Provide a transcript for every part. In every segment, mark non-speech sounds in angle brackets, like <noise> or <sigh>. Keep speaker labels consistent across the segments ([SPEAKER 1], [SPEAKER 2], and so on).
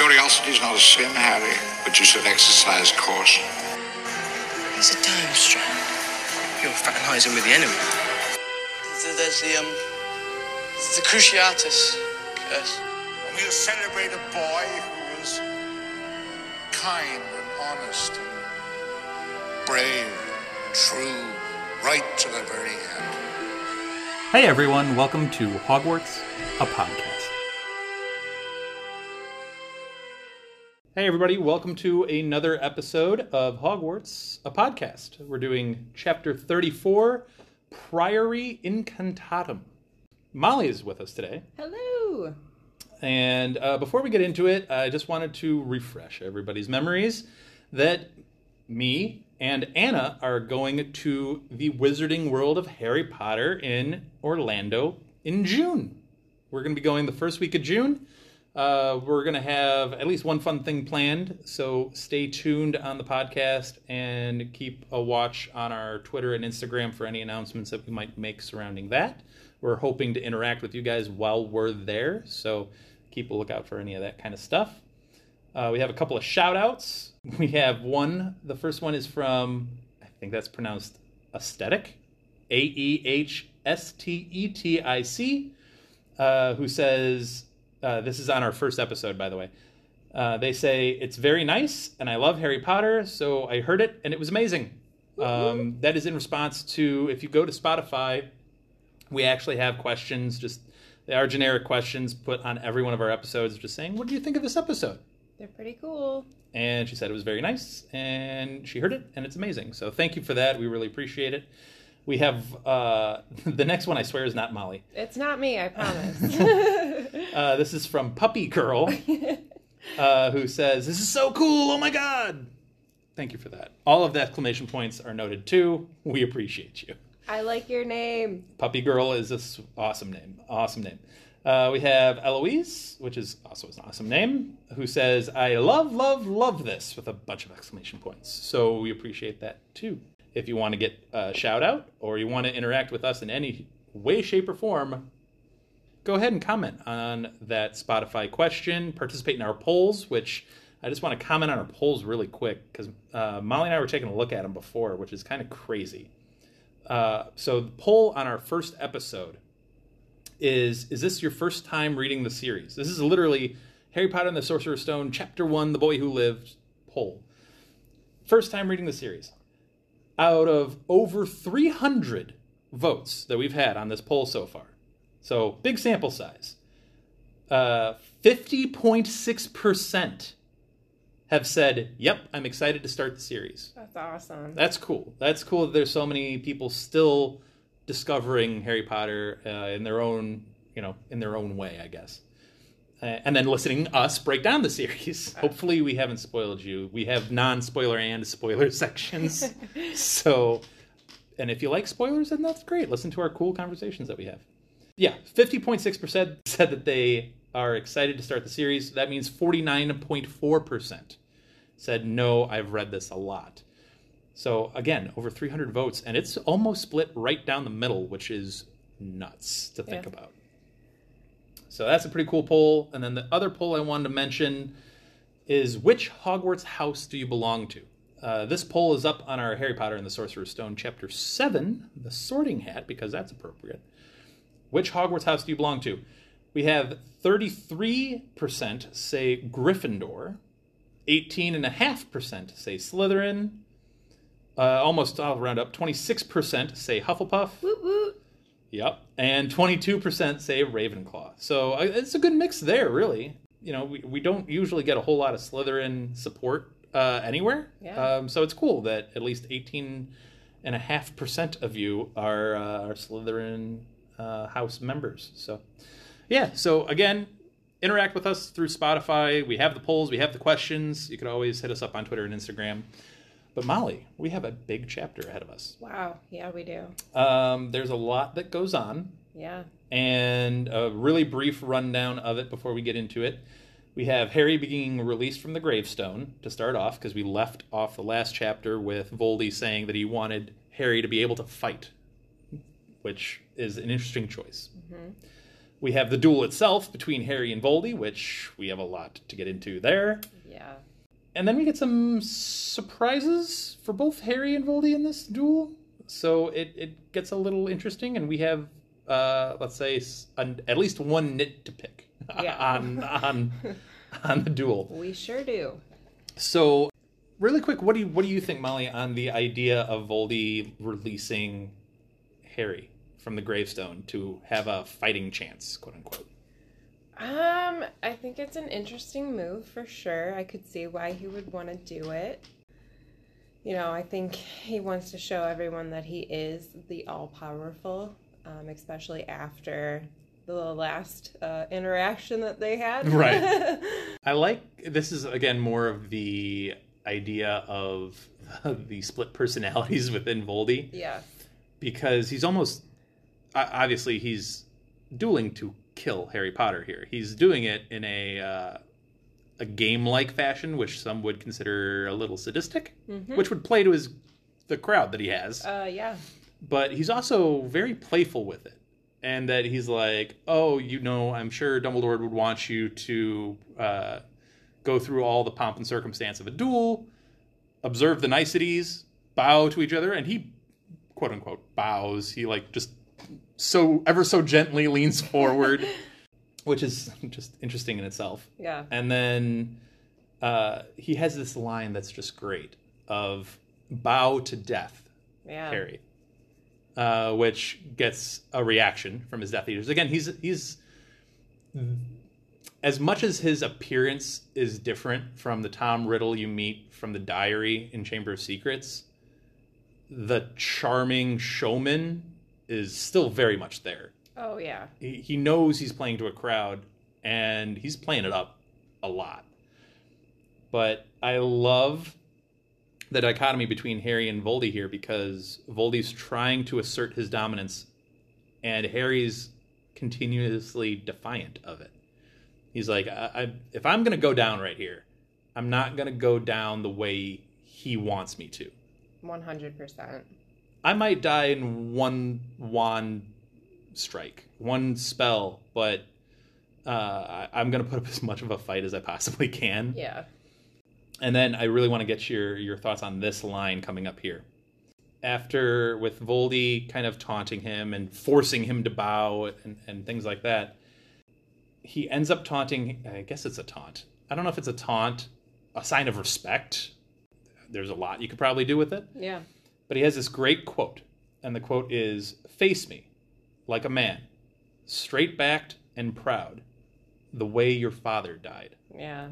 [SPEAKER 1] Curiosity's not a sin, Harry, but you should exercise caution.
[SPEAKER 2] It's a time strand. You're fraternizing with the enemy.
[SPEAKER 3] There's the, um, the Cruciatus curse.
[SPEAKER 1] And we'll celebrate a boy who was kind and honest and brave and true, right to the very end.
[SPEAKER 4] Hey everyone, welcome to Hogwarts, a podcast. Hey everybody, welcome to another episode of Hogwarts, a podcast. We're doing chapter 34, Priori Incantatem. Mollie is with us today.
[SPEAKER 5] Hello.
[SPEAKER 4] And uh, before we get into it, I just wanted to refresh everybody's memories that me and Anna are going to the Wizarding World of Harry Potter in Orlando in June. We're going to be going the first week of June. Uh, we're going to have at least one fun thing planned, so stay tuned on the podcast and keep a watch on our Twitter and Instagram for any announcements that we might make surrounding that. We're hoping to interact with you guys while we're there, so keep a lookout for any of that kind of stuff. Uh, we have a couple of shout outs. <laughs> We have one, the first one is from, I think that's pronounced aesthetic, A E H S T E T I C, uh, who says, uh, this is on our first episode, by the way. Uh, they say, it's very nice, and I love Harry Potter, so I heard it, and it was amazing. Um, that is in response to, if you go to Spotify, we actually have questions, just they are generic questions put on every one of our episodes, just saying, what do you think of this episode?
[SPEAKER 5] They're pretty cool.
[SPEAKER 4] and she said it was very nice and she heard it and it's amazing so thank you for that we really appreciate it we have uh, <laughs> the next one i swear is not mollie
[SPEAKER 5] It's not me, I promise. <laughs>
[SPEAKER 4] uh, this is from puppy girl <laughs> uh, who says this is so cool oh my god thank you for that all of the exclamation points are noted too we appreciate you
[SPEAKER 5] I like your name.
[SPEAKER 4] Puppy Girl is this awesome name. Awesome name. Uh, we have Eloise, which is also an awesome name, who says, I love, love, love this with a bunch of exclamation points. So we appreciate that too. If you want to get a shout out or you want to interact with us in any way, shape, or form, go ahead and comment on that Spotify question. Participate in our polls, which I just want to comment on our polls really quick because uh, Mollie and I were taking a look at them before, which is kind of crazy. Uh, so the poll on our first episode is is this your first time reading the series this is literally harry potter and the sorcerer's stone chapter one the boy who lived poll first time reading the series out of over 300 votes that we've had on this poll so far so big sample size uh, 50.6% have said yep i'm excited to start the series
[SPEAKER 5] That's awesome.
[SPEAKER 4] that's cool. That's cool that there's so many people still discovering Harry Potter uh, in their own, you know, in their own way, I guess. Uh, and then listening us break down the series. <laughs> Hopefully, we haven't spoiled you. We have non-spoiler and spoiler <laughs> sections. <laughs> so, and if you like spoilers, then that's great. Listen to our cool conversations that we have. Yeah, 50.6% said that they are excited to start the series. That means 49.4% said, no, I've read this a lot. So again, over 300 votes, and it's almost split right down the middle, which is nuts to think
[SPEAKER 5] Yeah.
[SPEAKER 4] about. So that's a pretty cool poll. And then the other poll I wanted to mention is which Hogwarts house do you belong to? Uh, this poll is up on our Harry Potter and the Sorcerer's Stone, Chapter 7, The Sorting Hat, because that's appropriate. Which Hogwarts house do you belong to? We have 33% say Gryffindor, 18.5% say Slytherin, uh, almost I'll round up, 26% say Hufflepuff,
[SPEAKER 5] Woot woot.
[SPEAKER 4] Yep. And 22% say Ravenclaw. So uh, it's a good mix there, really. You know, we, we don't usually get a whole lot of Slytherin support uh, anywhere.
[SPEAKER 5] Yeah.
[SPEAKER 4] Um, so it's cool that at least 18.5% of you are, uh, are Slytherin uh, house members. So, yeah. So again, interact with us through Spotify. We have the polls, we have the questions. You could always hit us up on Twitter and Instagram. But Mollie, we have a big chapter ahead of us.
[SPEAKER 5] Wow. Yeah, we do.
[SPEAKER 4] Um, there's a lot that goes on,
[SPEAKER 5] Yeah.
[SPEAKER 4] and a really brief rundown of it before we get into it. We have Harry being released from the gravestone to start off because we left off the last chapter with Voldy saying that he wanted Harry to be able to fight, which is an interesting choice. We have the duel itself between Harry and Voldy, which we have a lot to get into there.
[SPEAKER 5] Yeah.
[SPEAKER 4] And then we get some surprises for both Harry and Voldy in this duel. So it, it gets a little interesting, and we have, uh, let's say, an, at least one nit to pick <laughs>
[SPEAKER 5] Yeah.
[SPEAKER 4] on, on, <laughs> on the duel.
[SPEAKER 5] We sure do.
[SPEAKER 4] So, really quick, what do you what do you think, Mollie, on the idea of Voldy releasing Harry from the gravestone to have a fighting chance, quote unquote?
[SPEAKER 5] Um, I think it's an interesting move for sure. I could see why he would want to do it. You know, I think he wants to show everyone that he is the all powerful, um, especially after the last uh, interaction that they had. <laughs>
[SPEAKER 4] Right. <laughs> I like this is again more of the idea of <laughs> the split personalities within Voldy
[SPEAKER 5] yeah.
[SPEAKER 4] Because he's almost obviously he's dueling to kill Harry Potter here. He's doing it in a uh, a game like fashion, which some would consider a little sadistic, which would play to his the crowd that he has.
[SPEAKER 5] Uh, yeah.
[SPEAKER 4] But he's also very playful with it. And that he's like, oh, you know, I'm sure Dumbledore would want you to uh, go through all the pomp and circumstance of a duel, observe the niceties, bow to each other, and he, quote unquote, bows. He like just so ever so gently leans <laughs> forward, which is just interesting in itself.
[SPEAKER 5] Yeah.
[SPEAKER 4] And then uh, he has this line that's just great of bow to death,
[SPEAKER 5] Yeah.
[SPEAKER 4] Harry, uh, which gets a reaction from his Death Eaters. Again, he's he's as much as his appearance is different from the Tom Riddle you meet from the Diary in Chamber of Secrets. The charming showman is still very much there.
[SPEAKER 5] Oh, yeah.
[SPEAKER 4] He, he knows he's playing to a crowd, and he's playing it up a lot. But I love the dichotomy between Harry and Voldy here because Voldy's trying to assert his dominance, and Harry's continuously defiant of it. He's like, I, I, if I'm going to go down right here, I'm not going to go down the way he wants me to.
[SPEAKER 5] 100%.
[SPEAKER 4] I might die in one wand strike, one spell, but uh, I, I'm going to put up <laughs> as much of a fight as I possibly can.
[SPEAKER 5] Yeah.
[SPEAKER 4] And then I really want to get your your thoughts on this line coming up here. After with Voldy kind of taunting him and forcing him to bow and, and things like that, he ends up taunting. I guess it's a taunt. I don't know if it's a taunt, a sign of respect. There's a lot you could probably do with it.
[SPEAKER 5] Yeah.
[SPEAKER 4] But he has this great quote, and the quote is Face me like a man, straight backed and proud, the way your father died.
[SPEAKER 5] Yeah.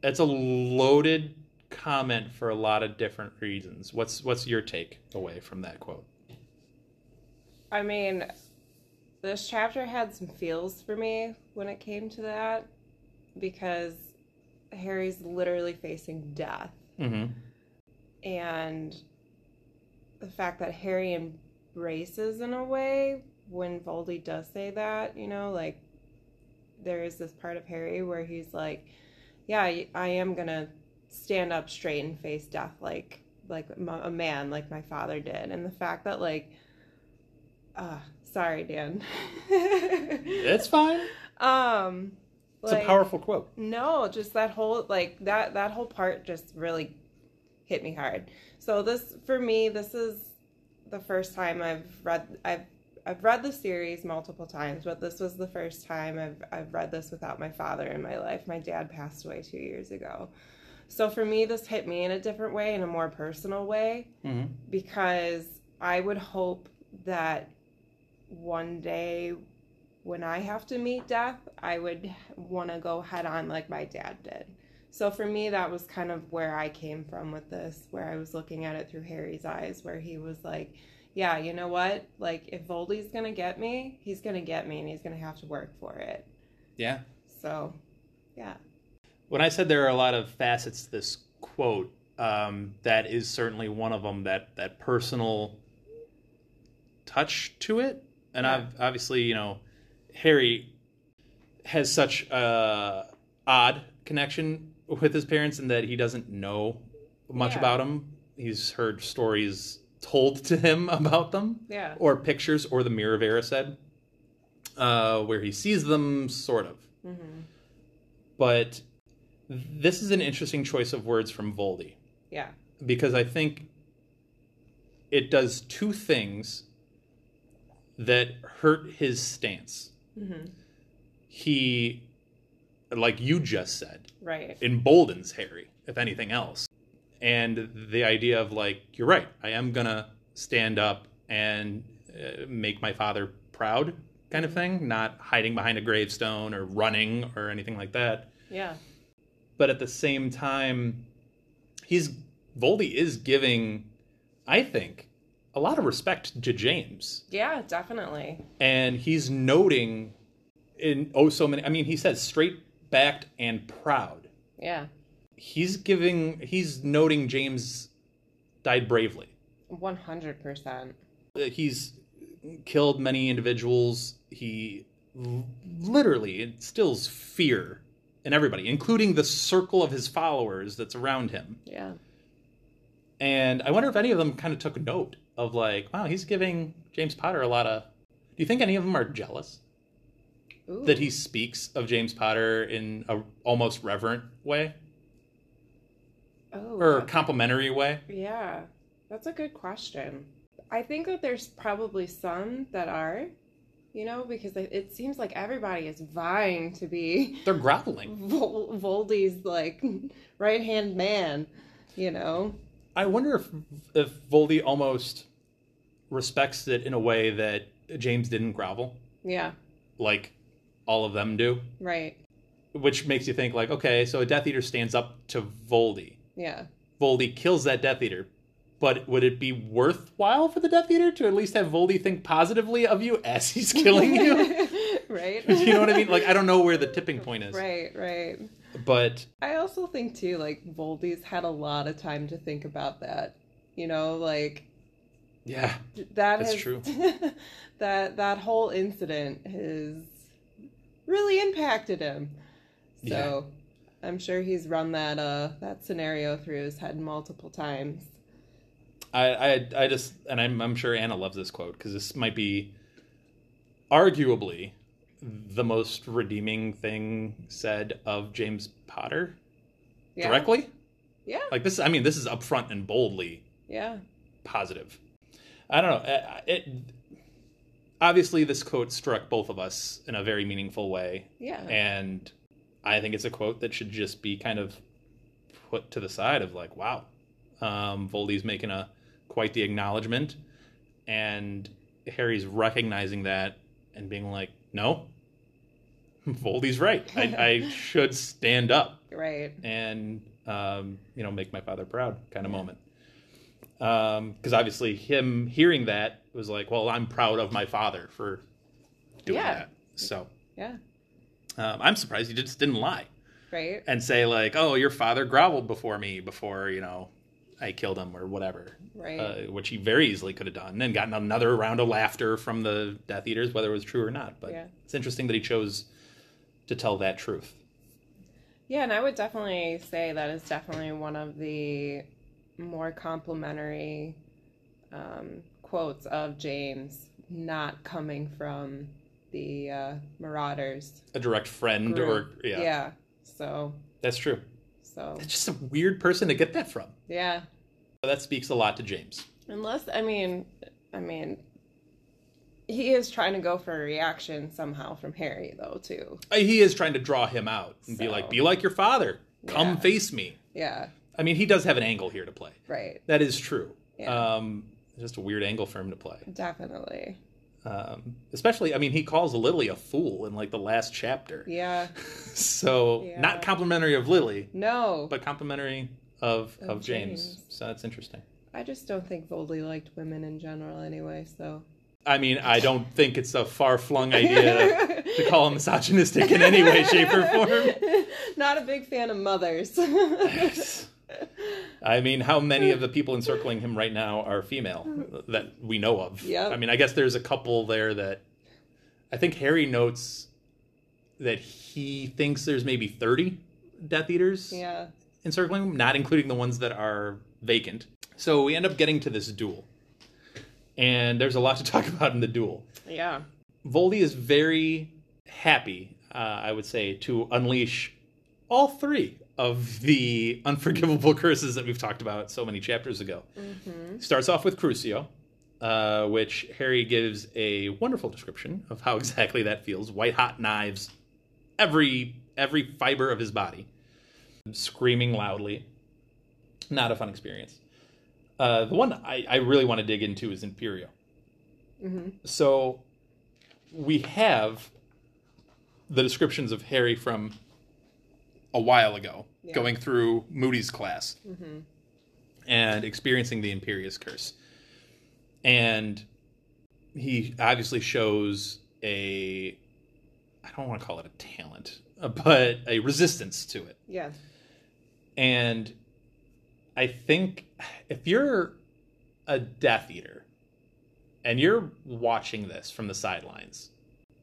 [SPEAKER 4] That's a loaded comment for a lot of different reasons. What's what's your take away from that quote?
[SPEAKER 5] I mean, this chapter had some feels for me when it came to that because Harry's literally facing death.
[SPEAKER 4] Mm-hmm.
[SPEAKER 5] And the fact that Harry embraces in a way when Voldy does say that, you know, like there is this part of Harry where he's like, yeah, I am to stand up straight and face death like like a man like my father did. And the fact that like uh sorry, Dan. <laughs>
[SPEAKER 4] It's fine.
[SPEAKER 5] um
[SPEAKER 4] It's
[SPEAKER 5] like-
[SPEAKER 4] a powerful quote.
[SPEAKER 5] no, just that whole like that that whole part just really hit me hard. So this for me, this is the first time I've read I've I've read the series multiple times, but this was the first time I've I've read this without my father in my life. My dad passed away 2 years ago. So for me this hit me in a different way, in a more personal way
[SPEAKER 4] Mhm.
[SPEAKER 5] because I would hope that one day when I have to meet death, I would want to go head on like my dad did. So for me, that was kind of where I came from with this, where I was looking at it through Harry's eyes, where he was like, yeah, you know what? Like, if Voldy's going to get me, he's going to get me and he's going to have to work for it.
[SPEAKER 4] Yeah.
[SPEAKER 5] So, yeah.
[SPEAKER 4] When I said there are a lot of facets to this quote, um, that is certainly one of them. That that personal touch to it, and
[SPEAKER 5] Yeah.
[SPEAKER 4] I've obviously you know Harry has such a odd connection with his parents in that he doesn't know much
[SPEAKER 5] Yeah.
[SPEAKER 4] about them. He's heard stories told to him <laughs> about them
[SPEAKER 5] Yeah.
[SPEAKER 4] or pictures or the mirror of Erised. uh, where he sees them, sort of. But this is an interesting choice of words from Voldy
[SPEAKER 5] Yeah.
[SPEAKER 4] because I think it does two things that hurt his stance. He, like you just said,
[SPEAKER 5] Right.
[SPEAKER 4] emboldens Harry, if anything else. And the idea of like, you're right, I am gonna stand up and uh, make my father proud, kind of thing, not hiding behind a gravestone or running or anything like that.
[SPEAKER 5] Yeah.
[SPEAKER 4] But at the same time, he's Voldy is giving, I think, a lot of respect to James,
[SPEAKER 5] Yeah, definitely.
[SPEAKER 4] and he's noting in oh so many. I mean, he says straight backed and proud
[SPEAKER 5] Yeah.
[SPEAKER 4] he's giving he's noting James died bravely.
[SPEAKER 5] 100%.
[SPEAKER 4] Uh, He's killed many individuals. He literally instills fear in everybody, including the circle of his followers that's around him.
[SPEAKER 5] Yeah.
[SPEAKER 4] And I wonder if any of them kind of took note of like, wow, he's giving James Potter a lot of. Do you think any of them are jealous
[SPEAKER 5] Ooh.
[SPEAKER 4] that he speaks of James Potter in a almost reverent way
[SPEAKER 5] oh,
[SPEAKER 4] or complimentary way?
[SPEAKER 5] Yeah, that's a good question. I think that there's probably some that are, you know, because it it seems like everybody is vying to be <laughs>
[SPEAKER 4] They're groveling.
[SPEAKER 5] Vol- Voldy's like <laughs> right hand man, you know.
[SPEAKER 4] I wonder if if Voldy almost respects it in a way that James didn't grovel,
[SPEAKER 5] Yeah,
[SPEAKER 4] like all of them do,
[SPEAKER 5] right.
[SPEAKER 4] which makes you think like, okay, so a Death Eater stands up to Voldy.
[SPEAKER 5] Yeah,
[SPEAKER 4] Voldy kills that Death Eater, but would it be worthwhile for the Death Eater to at least have Voldy think positively of you as he's killing you? <laughs>
[SPEAKER 5] right. <laughs>
[SPEAKER 4] you know what I mean? Like I don't know where the tipping point is,
[SPEAKER 5] Right, right.
[SPEAKER 4] But
[SPEAKER 5] I also think too, like Voldy's had a lot of time to think about that. You know, like
[SPEAKER 4] yeah,
[SPEAKER 5] that
[SPEAKER 4] That's
[SPEAKER 5] has,
[SPEAKER 4] true. <laughs>
[SPEAKER 5] that that whole incident has really impacted him. So I'm sure he's run that uh that scenario through his head multiple times.
[SPEAKER 4] I, I, I just, and I'm, I'm sure Anna loves this quote because this might be arguably the most redeeming thing said of James Potter
[SPEAKER 5] Yeah.
[SPEAKER 4] directly.
[SPEAKER 5] Yeah.
[SPEAKER 4] Like this, I mean, this is upfront and boldly
[SPEAKER 5] Yeah.
[SPEAKER 4] positive. I don't know. uh, It, obviously, this quote struck both of us in a very meaningful way,
[SPEAKER 5] Yeah.
[SPEAKER 4] and I think it's a quote that should just be kind of put to the side of like, wow, um, Voldy's making a quite the acknowledgement, and Harry's recognizing that and being like, no, Voldy's right. I, I <laughs> should stand up
[SPEAKER 5] Right.
[SPEAKER 4] and um, you know make my father proud kind of moment. Because obviously, him hearing that was like, well, I'm proud of my father for doing
[SPEAKER 5] Yeah.
[SPEAKER 4] that. So
[SPEAKER 5] Yeah.
[SPEAKER 4] um, I'm surprised he just didn't lie
[SPEAKER 5] Right.
[SPEAKER 4] and say like, "Oh, your father groveled before me before you know I killed him or whatever,"
[SPEAKER 5] Right.
[SPEAKER 4] uh, which he very easily could have done and gotten another round of laughter from the Death Eaters, whether it was true or not. But
[SPEAKER 5] Yeah.
[SPEAKER 4] it's interesting that he chose to tell that truth.
[SPEAKER 5] Yeah, and I would definitely say that is definitely one of the more complimentary um, quotes of James, not coming from the uh, Marauders.
[SPEAKER 4] A direct friend,
[SPEAKER 5] group.
[SPEAKER 4] or yeah,
[SPEAKER 5] yeah. So,
[SPEAKER 4] that's true.
[SPEAKER 5] so
[SPEAKER 4] It's just a weird person to get that from.
[SPEAKER 5] Yeah.
[SPEAKER 4] That speaks a lot to James.
[SPEAKER 5] Unless I mean, I mean, he is trying to go for a reaction somehow from Harry, though, too.
[SPEAKER 4] He is trying to draw him out and be like, "Be like your father. Come
[SPEAKER 5] Yeah.
[SPEAKER 4] face me."
[SPEAKER 5] Yeah.
[SPEAKER 4] I mean, he does have an angle here to play.
[SPEAKER 5] Right.
[SPEAKER 4] That is true.
[SPEAKER 5] Yeah.
[SPEAKER 4] Um, just a weird angle for him to play.
[SPEAKER 5] Definitely.
[SPEAKER 4] Um, especially, I mean, he calls Lily a fool in like the last chapter.
[SPEAKER 5] Yeah. <laughs>
[SPEAKER 4] So
[SPEAKER 5] Yeah.
[SPEAKER 4] not complimentary of Lily,
[SPEAKER 5] No.
[SPEAKER 4] but complimentary of of,
[SPEAKER 5] Of
[SPEAKER 4] James.
[SPEAKER 5] James.
[SPEAKER 4] So that's interesting.
[SPEAKER 5] I just don't think Voldy liked women in general, anyway. So.
[SPEAKER 4] I mean, I don't think it's a far flung <laughs> idea to call him misogynistic in any way, shape, or form. <laughs>
[SPEAKER 5] Not a big fan of mothers. <laughs>
[SPEAKER 4] I mean, how many of the people encircling him right now are female that we know of?
[SPEAKER 5] Yep.
[SPEAKER 4] I mean, I guess there's a couple there that I think Harry notes that he thinks there's maybe 30 Death Eaters
[SPEAKER 5] yeah.
[SPEAKER 4] Encircling them, not including the ones that are vacant. So we end up getting to this duel. And there's a lot to <laughs> talk about in the duel.
[SPEAKER 5] Yeah.
[SPEAKER 4] Voldy is very happy, uh, I would say, to unleash all three of the <laughs> unforgivable curses that we've talked about so many chapters ago. Starts off with Crucio, uh, which Harry gives a wonderful description of how <laughs> exactly that feels. White hot knives, every every fiber of his body, screaming loudly. Not a fun experience. Uh, the one I, I really want to dig into is Imperio. So we have the descriptions of Harry from a while ago,
[SPEAKER 5] Yeah.
[SPEAKER 4] going through Moody's class and experiencing the Imperius Curse. And he obviously shows a, I don't want to call it a talent, <laughs> but a resistance to it.
[SPEAKER 5] Yeah.
[SPEAKER 4] And I think if you're a Death Eater and you're watching this from the sidelines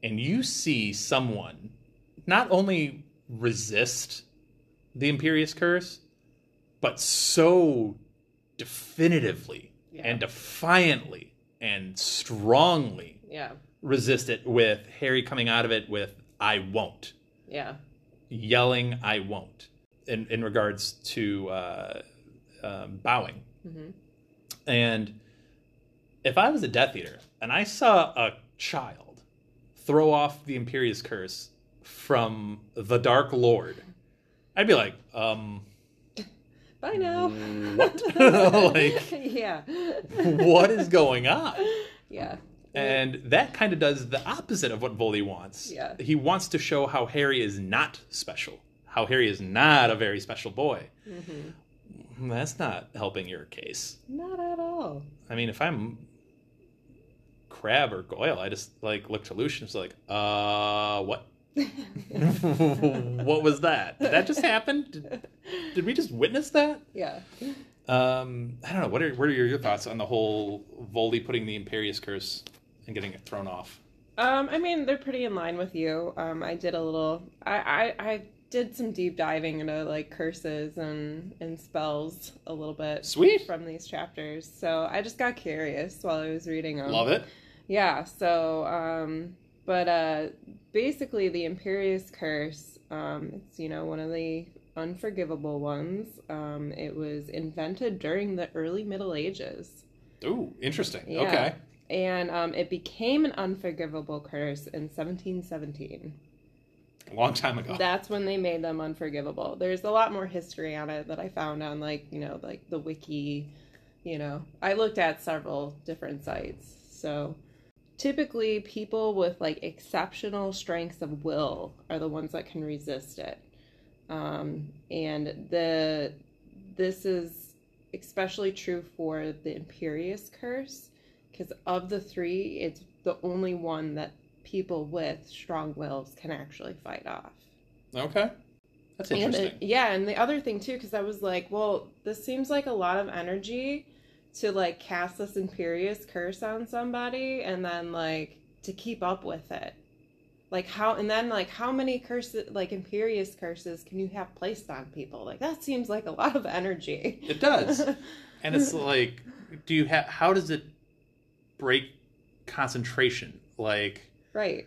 [SPEAKER 4] and you see someone not only resist the Imperius Curse, but so definitively
[SPEAKER 5] Yeah.
[SPEAKER 4] and defiantly and strongly
[SPEAKER 5] Yeah.
[SPEAKER 4] resist it with Harry coming out of it with, I won't
[SPEAKER 5] Yeah.
[SPEAKER 4] yelling "I won't" in in regards to uh, um, bowing. And if I was a Death Eater and I saw a child throw off the Imperius Curse from the Dark Lord, I'd be like, um, <laughs>
[SPEAKER 5] Bye now. <laughs>
[SPEAKER 4] what? <laughs> like,
[SPEAKER 5] yeah.
[SPEAKER 4] what is going on?
[SPEAKER 5] Yeah.
[SPEAKER 4] And that kind of does the opposite of what Voldy wants.
[SPEAKER 5] Yeah.
[SPEAKER 4] He wants to show how Harry is not special, how Harry is not a very special boy.
[SPEAKER 5] Mm-hmm.
[SPEAKER 4] That's not helping your case.
[SPEAKER 5] Not at all.
[SPEAKER 4] I mean, if I'm Crabbe or Goyle, I just like look to and like, uh, what? <laughs> what was that? Did that just happen? Did, did we just witness that?
[SPEAKER 5] Yeah.
[SPEAKER 4] Um, I don't know. What are what are your, your thoughts on the whole Voldy putting the Imperius Curse and getting it thrown off?
[SPEAKER 5] Um, I mean, they're pretty in line with you. Um, I did a little. I, I I did some deep diving into like curses and and spells a little bit.
[SPEAKER 4] Sweet.
[SPEAKER 5] from these chapters. So I just got curious while I was reading them.
[SPEAKER 4] Love it.
[SPEAKER 5] Yeah. So, um, but uh, basically, the Imperius Curse. Um, it's you know one of the unforgivable ones. Um, it was invented during the early Middle Ages.
[SPEAKER 4] Ooh, interesting.
[SPEAKER 5] Yeah.
[SPEAKER 4] Okay.
[SPEAKER 5] And um, it became an unforgivable curse in 1717.
[SPEAKER 4] A <laughs> long time ago.
[SPEAKER 5] That's when they made them unforgivable. There's a lot more history on it that I found on like, you know, like the wiki, you know. I looked at several different sites. So typically people with like exceptional strengths of will are the ones that can resist it. Um, and the this is especially true for the Imperius curse because of the three, it's the only one that people with strong wills can actually fight off.
[SPEAKER 4] Okay. That's
[SPEAKER 5] And
[SPEAKER 4] uh,
[SPEAKER 5] interesting. yeah, and the other thing too, because I was like, well, this seems like a lot of energy to like cast this Imperius curse on somebody, and then like to keep up with it. Like how, and then like how many curses, like Imperius curses, can you have placed on people? Like that seems like a lot of energy.
[SPEAKER 4] It does. <laughs> and it's like, do you have, how does it break concentration? Like,
[SPEAKER 5] right.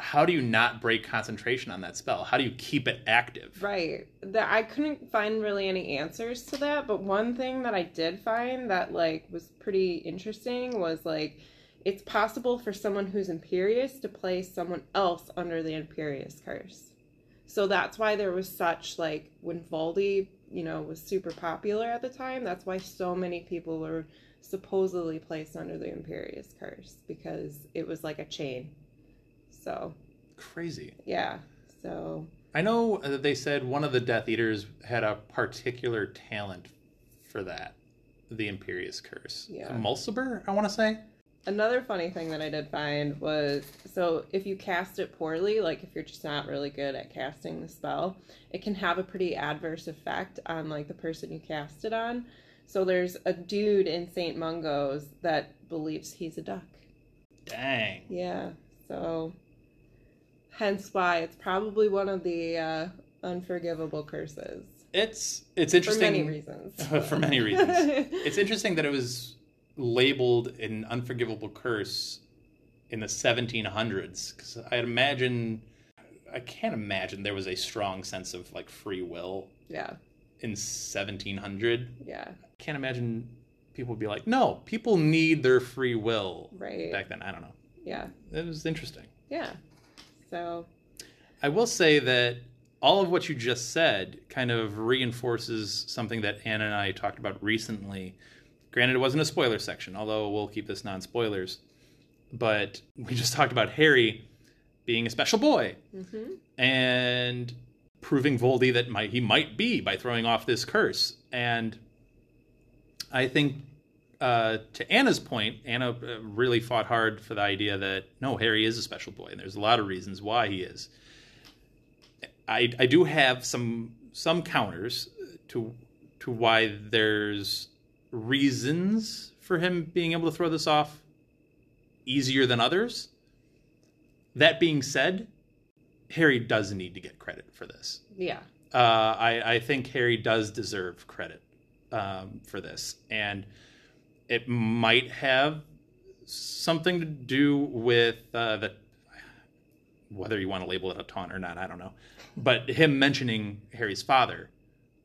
[SPEAKER 4] how do you not break concentration on that spell? How do you keep it active?
[SPEAKER 5] Right. That I couldn't find really any answers to that, but one thing that I did find that like was pretty interesting was like it's possible for someone who's imperius to place someone else under the imperius curse. So that's why there was such like when Voldy, you know, was super popular at the time, that's why so many people were supposedly placed under the imperius curse because it was like a chain. So,
[SPEAKER 4] Crazy.
[SPEAKER 5] yeah. So,
[SPEAKER 4] I know that they said one of the Death Eaters had a particular talent for that, the Imperius Curse.
[SPEAKER 5] Yeah.
[SPEAKER 4] Mulciber, I want to say.
[SPEAKER 5] Another funny thing that I did find was so if you cast it poorly, like if you're just not really good at casting the spell, it can have a pretty adverse effect on like the person you cast it on. So there's a dude in St. Mungo's that believes he's a duck.
[SPEAKER 4] Dang.
[SPEAKER 5] Yeah. So hence why it's probably one of the uh, unforgivable curses
[SPEAKER 4] It's it's interesting <laughs> for
[SPEAKER 5] many reasons.
[SPEAKER 4] for many reasons. it's interesting that it was labeled an unforgivable curse in the 1700s because I'd imagine I can't imagine there was a strong sense of like free will
[SPEAKER 5] Yeah.
[SPEAKER 4] in 1700.
[SPEAKER 5] Yeah.
[SPEAKER 4] I Can't imagine people would be like, no, people need their free will
[SPEAKER 5] Right.
[SPEAKER 4] back then. I don't know.
[SPEAKER 5] Yeah.
[SPEAKER 4] It was interesting.
[SPEAKER 5] Yeah. So
[SPEAKER 4] I will say that all of what you just said kind of reinforces something that Anna and I talked about recently. Granted, it wasn't a spoiler section, although we'll keep this non spoilers. But we just talked about Harry being a special boy mm-hmm. and proving Voldy that might, he might be by throwing off this curse. And I think uh, to Anna's point, Anna uh, really fought hard for the idea that no, Harry is a special boy, and there's a lot of reasons why he is. I, I do have some some counters to to why there's reasons for him being able to throw this off easier than others. That being said, Harry does need to get credit for this
[SPEAKER 5] yeah.
[SPEAKER 4] uh, I, I think Harry does deserve credit um, for this, and it might have something to do with uh, the whether you want to label it a taunt or not. I don't know, but him mentioning Harry's father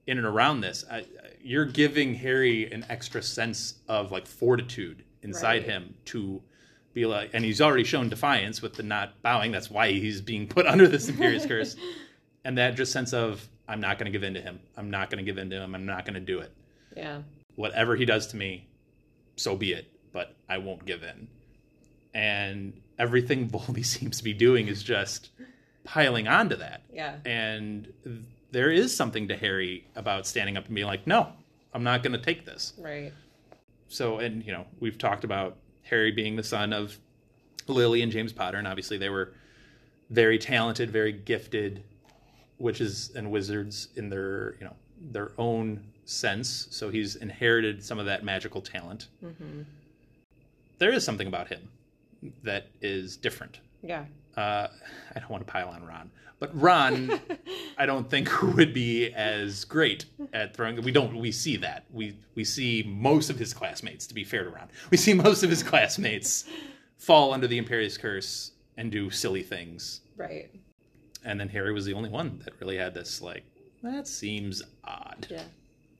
[SPEAKER 4] in and around this, I, you're giving Harry an extra sense of like fortitude inside
[SPEAKER 5] Right.
[SPEAKER 4] him to be like, and he's already shown defiance with the not bowing. That's why he's being put <laughs> under this Imperius curse <laughs> and that just sense of I'm not going to give in to him. I'm not going to give in to him. I'm not going to do it.
[SPEAKER 5] Yeah.
[SPEAKER 4] Whatever he does to me, so be it. But I won't give in. And everything <laughs> Voldy seems to be doing is just piling onto that.
[SPEAKER 5] Yeah.
[SPEAKER 4] And there is something to Harry about standing up and being like, "No, I'm not going to take this."
[SPEAKER 5] Right.
[SPEAKER 4] so and you know we've talked about harry being the son of lily and james potter and obviously they were very talented very gifted witches and wizards in their you know their own sense so he's inherited some of that magical talent There is something about him that is different
[SPEAKER 5] Yeah.
[SPEAKER 4] uh, I don't want to pile on Ron, but Ron, <laughs> I don't think would be as great at throwing. We don't. We see that. We we see most of his classmates. To be fair to Ron, we see most of his classmates <laughs> fall under the Imperius Curse and do silly things.
[SPEAKER 5] Right.
[SPEAKER 4] And then Harry was the only one that really had this like. That seems odd.
[SPEAKER 5] Yeah.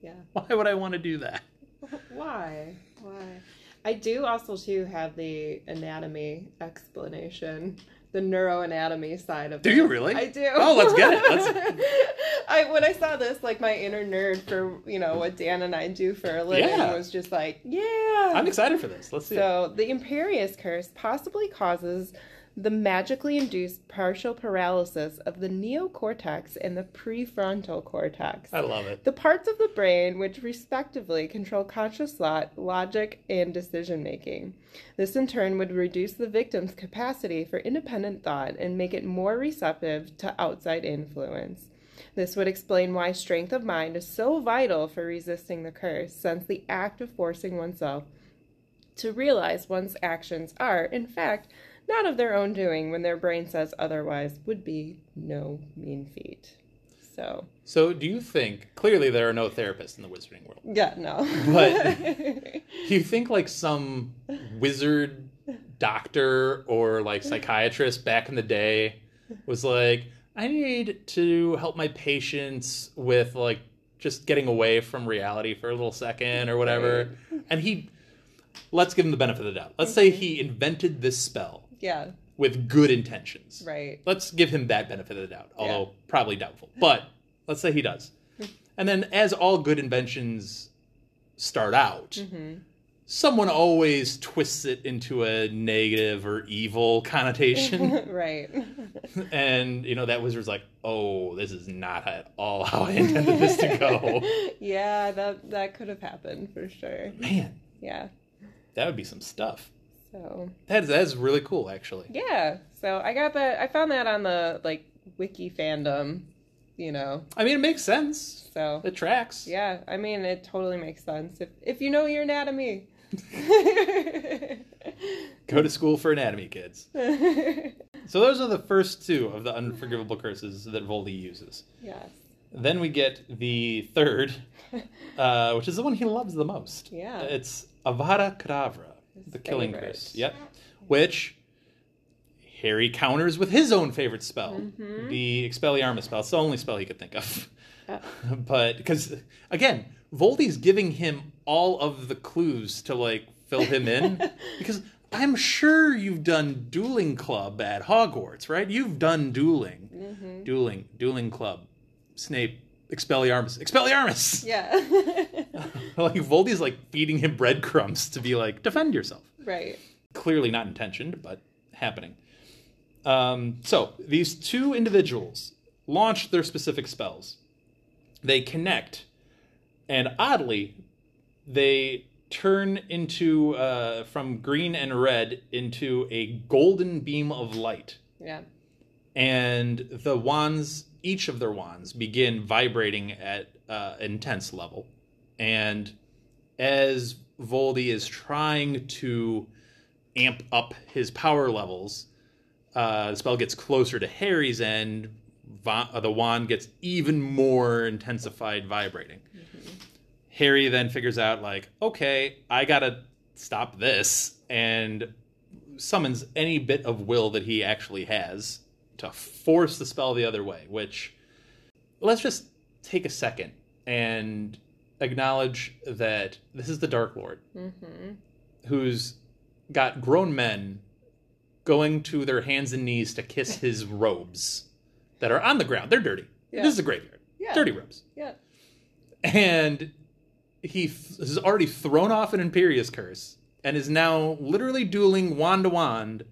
[SPEAKER 5] Yeah. <laughs>
[SPEAKER 4] Why would I want to do that? <laughs>
[SPEAKER 5] Why? Why? I do also too have the anatomy explanation, the neuroanatomy side of it.
[SPEAKER 4] Do
[SPEAKER 5] it.
[SPEAKER 4] you really?
[SPEAKER 5] I do.
[SPEAKER 4] Oh, let's get it. Let's- <laughs>
[SPEAKER 5] I when I saw this, like my inner nerd for you know what Dan and I do for a living
[SPEAKER 4] Yeah.
[SPEAKER 5] was just like, yeah.
[SPEAKER 4] I'm excited for this. Let's see. it.
[SPEAKER 5] So the Imperius Curse possibly causes the magically induced partial paralysis of the neocortex and the prefrontal cortex.
[SPEAKER 4] I love it.
[SPEAKER 5] The parts of the brain which respectively control conscious thought, logic, and decision making. This in turn would reduce the victim's capacity for independent thought and make it more receptive to outside influence. This would explain why strength of mind is so vital for resisting the curse, since the act of forcing oneself to realize one's actions are, in fact, not of their own doing when their brain says otherwise would be no mean feat. So,
[SPEAKER 4] So, do you think clearly there are no therapists in the wizarding world?
[SPEAKER 5] yeah, no.
[SPEAKER 4] But- <laughs> Do you think like some wizard doctor or like psychiatrist back in the day was like, I need to help my patients with like just getting away from reality for a little second or whatever. And he, let's give him the benefit of the doubt. Let's say he invented this spell
[SPEAKER 5] yeah,
[SPEAKER 4] with good intentions.
[SPEAKER 5] right.
[SPEAKER 4] Let's give him that benefit of the doubt, although probably doubtful. But let's say he does. <laughs> And then, as all good inventions start out,
[SPEAKER 5] Mm-hmm.
[SPEAKER 4] someone always twists it into a negative or evil connotation. <laughs>
[SPEAKER 5] right. <laughs>
[SPEAKER 4] and, you know, that wizard's like, oh, this is not at all how I intended this to go.
[SPEAKER 5] yeah, that that could have happened for sure.
[SPEAKER 4] Man,
[SPEAKER 5] Yeah.
[SPEAKER 4] that would be some stuff.
[SPEAKER 5] So,
[SPEAKER 4] That's, that's really cool, actually.
[SPEAKER 5] yeah. So, I got that I found that on the like wiki fandom, you know.
[SPEAKER 4] I mean, it makes sense.
[SPEAKER 5] So,
[SPEAKER 4] It tracks.
[SPEAKER 5] yeah, I mean, it totally makes sense if if you know your anatomy. <laughs>
[SPEAKER 4] Go to school for anatomy, kids. <laughs> So those are the first two of the unforgivable curses that Voldy uses.
[SPEAKER 5] yes.
[SPEAKER 4] Then we get the third, <laughs> uh, which is the one he loves the most.
[SPEAKER 5] Yeah.
[SPEAKER 4] It's Avada Kedavra, the killing
[SPEAKER 5] favorite.
[SPEAKER 4] curse. Yep. Which Harry counters with his own favorite spell, the Expelliarmus spell. It's the only spell he could think of.
[SPEAKER 5] Uh. <laughs>
[SPEAKER 4] but because again, Voldy's giving him all of the clues to like fill him in <laughs> because I'm sure you've done dueling club at Hogwarts, right? You've done dueling,
[SPEAKER 5] Mm-hmm.
[SPEAKER 4] dueling, dueling club. Snape, Expelliarmus, Expelliarmus. <laughs>
[SPEAKER 5] Yeah. <laughs>
[SPEAKER 4] like Voldy's like feeding him breadcrumbs to be like defend yourself.
[SPEAKER 5] right.
[SPEAKER 4] Clearly not intentioned, but happening. Um, so these two individuals launch their specific spells. They connect, and oddly, they turn into uh, from green and red into a golden beam of light
[SPEAKER 5] Yeah.
[SPEAKER 4] and the wands each of their wands begin vibrating at uh, intense level. And as voldy is trying to amp up his power levels uh, the spell gets closer to harry's end Va- uh, the wand gets even more intensified vibrating. Harry then figures out like okay i gotta stop this and summons any bit of will that he actually has to force the spell the other way, which let's just take a second and acknowledge that this is the Dark Lord
[SPEAKER 5] Mm-hmm.
[SPEAKER 4] who's got grown men going to their hands and knees to kiss <laughs> his robes that are on the ground. They're dirty.
[SPEAKER 5] Yeah.
[SPEAKER 4] This is a graveyard.
[SPEAKER 5] Yeah.
[SPEAKER 4] Dirty robes.
[SPEAKER 5] Yeah.
[SPEAKER 4] And he th- has already thrown off an Imperius curse and is now literally dueling wand to wand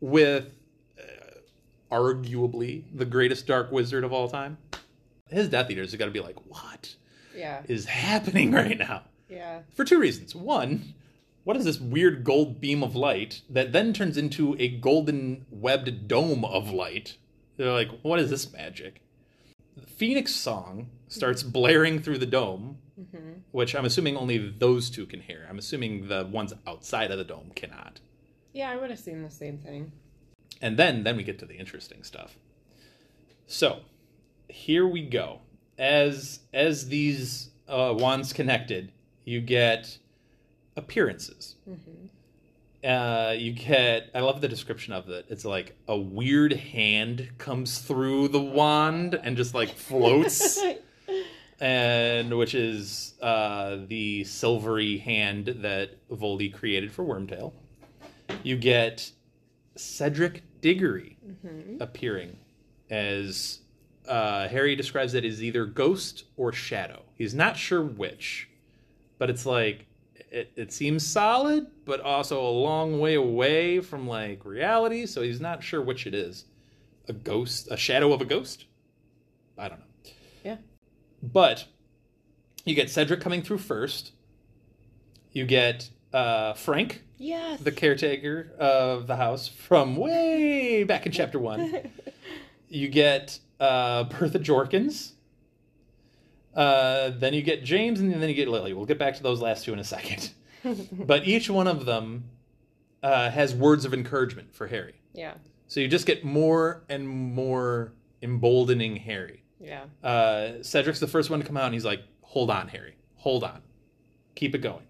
[SPEAKER 4] with arguably the greatest dark wizard of all time. His Death Eaters have got to be like, what
[SPEAKER 5] Yeah.
[SPEAKER 4] is happening <laughs> right now?
[SPEAKER 5] Yeah.
[SPEAKER 4] For two reasons. One, what is this weird gold beam of light that then turns into a golden webbed dome of light? They're like, what is this magic? The Phoenix song starts blaring through the dome,
[SPEAKER 5] Mm-hmm.
[SPEAKER 4] which I'm assuming only those two can hear. I'm assuming the ones outside of the dome cannot.
[SPEAKER 5] Yeah, I would have seen the same thing.
[SPEAKER 4] And then then we get to the interesting stuff. So, here we go. As as these uh, wands connected, you get appearances. Uh, you get. I love the description of it. It's like a weird hand comes through the wand and just like floats, <laughs> and which is uh, the silvery hand that Voldy created for Wormtail. You get Cedric Diggory appearing as uh, Harry describes it as either ghost or shadow. He's not sure which, but it's like it, it seems solid, but also a long way away from like reality. So he's not sure which it is. A ghost, a shadow of a ghost. I don't know.
[SPEAKER 5] Yeah.
[SPEAKER 4] But you get Cedric coming through first. You get uh, Frank,
[SPEAKER 5] Yes.
[SPEAKER 4] the caretaker of the house from way back in chapter one. <laughs> you get uh, Bertha Jorkins. Uh, then you get James, and then you get Lily. We'll get back to those last two in a second. <laughs> but each one of them uh, has words of encouragement for Harry.
[SPEAKER 5] yeah.
[SPEAKER 4] So you just get more and more emboldening Harry.
[SPEAKER 5] Yeah.
[SPEAKER 4] Uh, Cedric's the first one to come out, and he's like, "Hold on, Harry. Hold on. Keep it going."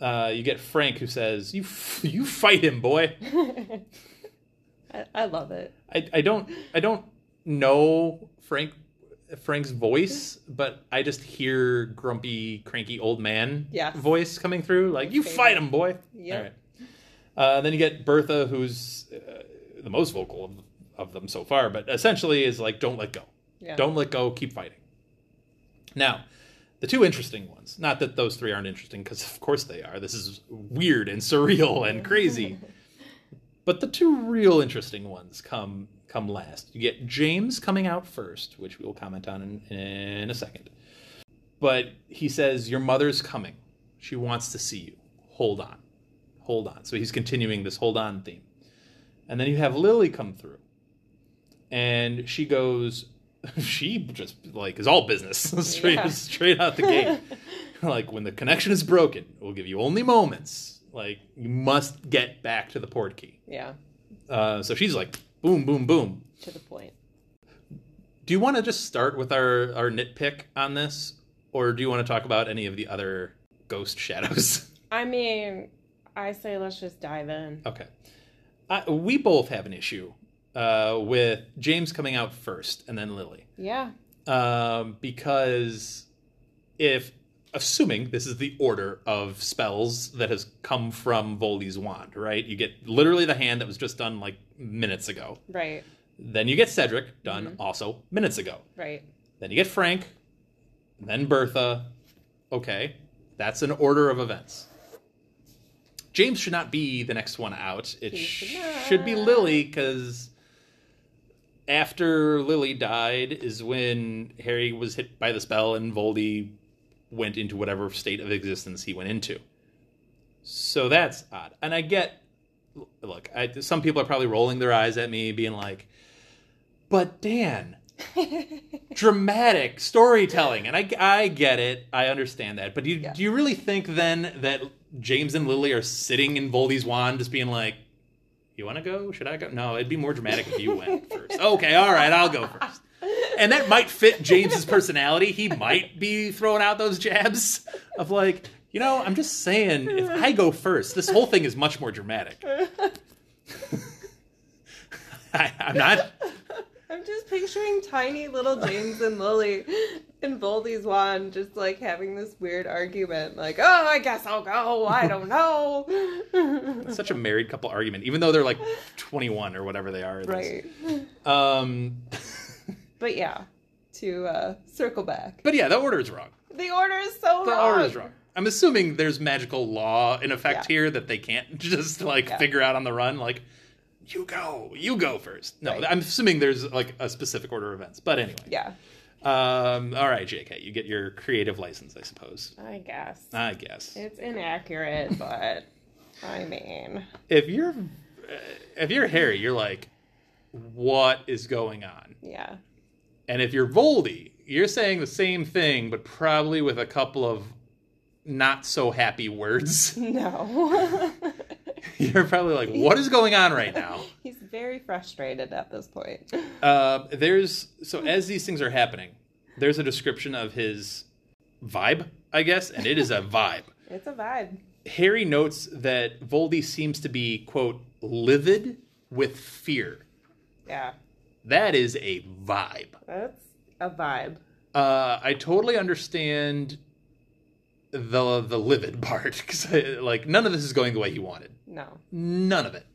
[SPEAKER 4] Uh, you get Frank, who says, "You f- you fight him, boy." <laughs>
[SPEAKER 5] I, I love it.
[SPEAKER 4] I, I don't I don't know Frank Frank's voice, but I just hear grumpy, cranky old man
[SPEAKER 5] Yes.
[SPEAKER 4] voice coming through. Like, you
[SPEAKER 5] Favorite.
[SPEAKER 4] fight him, boy.
[SPEAKER 5] Yep.
[SPEAKER 4] All right. Uh, then you get Bertha, who's uh, the most vocal of, of them so far, but essentially is like, don't let go.
[SPEAKER 5] Yeah.
[SPEAKER 4] Don't let go. Keep fighting. Now, the two interesting ones. Not that those three aren't interesting, because of course they are. This is weird and surreal and crazy. but the two real interesting ones come come last. You get James coming out first, which we will comment on in, in a second. But he says, "Your mother's coming. She wants to see you. Hold on, hold on." So he's continuing this hold on theme. And then you have Lily come through, and she goes, <laughs> she just like is all business <laughs> straight
[SPEAKER 5] Yeah.
[SPEAKER 4] straight out the gate. <laughs> like when the connection is broken, we'll give you only moments. Like you must get back to the port key.
[SPEAKER 5] Yeah.
[SPEAKER 4] Uh, so she's like, boom, boom, boom.
[SPEAKER 5] To the point.
[SPEAKER 4] Do you want to just start with our our nitpick on this, or do you want to talk about any of the other ghost shadows?
[SPEAKER 5] I mean, I say let's just dive in.
[SPEAKER 4] okay. I, we both have an issue uh, with James coming out first and then Lily.
[SPEAKER 5] Yeah.
[SPEAKER 4] Um, because if, assuming this is the order of spells that has come from Voldy's wand, right? You get literally the hand that was just done like minutes ago.
[SPEAKER 5] Right.
[SPEAKER 4] Then you get Cedric, done also minutes ago.
[SPEAKER 5] Right.
[SPEAKER 4] Then you get Frank, then Bertha. Okay, that's an order of events. James should not be the next one out. It sh-
[SPEAKER 5] should
[SPEAKER 4] should be. Lily because after Lily died is when Harry was hit by the spell and Voldy went into whatever state of existence he went into. So that's odd. And I get, look, I, some people are probably rolling their eyes at me, being like, but Dan, <laughs> dramatic storytelling. And I, I get it. I understand that. But do you,
[SPEAKER 5] Yeah.
[SPEAKER 4] do you really think then that James and Lily are sitting in Voldy's wand just being like, you want to go? Should I go? No, it'd be more dramatic if you went <laughs> first. Okay, all right, I'll go first. And that might fit James's personality. He might be throwing out those jabs of like, you know, I'm just saying, if I go first, this whole thing is much more dramatic. <laughs> I, I'm not.
[SPEAKER 5] I'm just picturing tiny little James and Lily and Voldy's wand just like having this weird argument, like, oh, I guess I'll go. I <laughs> don't know.
[SPEAKER 4] It's such a married couple argument, even though they're like 21 or whatever they are.
[SPEAKER 5] right.
[SPEAKER 4] Um, <laughs>
[SPEAKER 5] But yeah, to uh, circle back,
[SPEAKER 4] but yeah, the order is wrong.
[SPEAKER 5] the order is so
[SPEAKER 4] The
[SPEAKER 5] wrong.
[SPEAKER 4] The order is wrong. I'm assuming there's magical law in effect
[SPEAKER 5] Yeah.
[SPEAKER 4] here that they can't <laughs> just like
[SPEAKER 5] Yeah.
[SPEAKER 4] figure out on the run. Like, you go, you go first. No,
[SPEAKER 5] Right.
[SPEAKER 4] I'm assuming there's like a specific order of events. But anyway,
[SPEAKER 5] Yeah,
[SPEAKER 4] Um, all right, JK, you get your creative license, I suppose.
[SPEAKER 5] I guess
[SPEAKER 4] I guess.
[SPEAKER 5] it's inaccurate, but I mean,
[SPEAKER 4] If you're uh, if you're Harry, you're like, what is going on?
[SPEAKER 5] yeah,
[SPEAKER 4] And if you're Voldy, you're saying the same thing, but probably with a couple of not so happy words. <laughs>
[SPEAKER 5] no. <laughs> <laughs>
[SPEAKER 4] you're probably like, what is going on right now? <laughs>
[SPEAKER 5] He's very frustrated at this point. <laughs>
[SPEAKER 4] Uh, there's so as these things are happening, there's a description of his vibe, I guess, and it is a vibe.
[SPEAKER 5] It's a vibe.
[SPEAKER 4] Harry notes that Voldy seems to be, quote, livid with fear.
[SPEAKER 5] Yeah,
[SPEAKER 4] That is a vibe.
[SPEAKER 5] that's a vibe.
[SPEAKER 4] Uh, I totally understand the the livid <laughs> part because like none of this is going the way he wanted.
[SPEAKER 5] No.
[SPEAKER 4] None of it.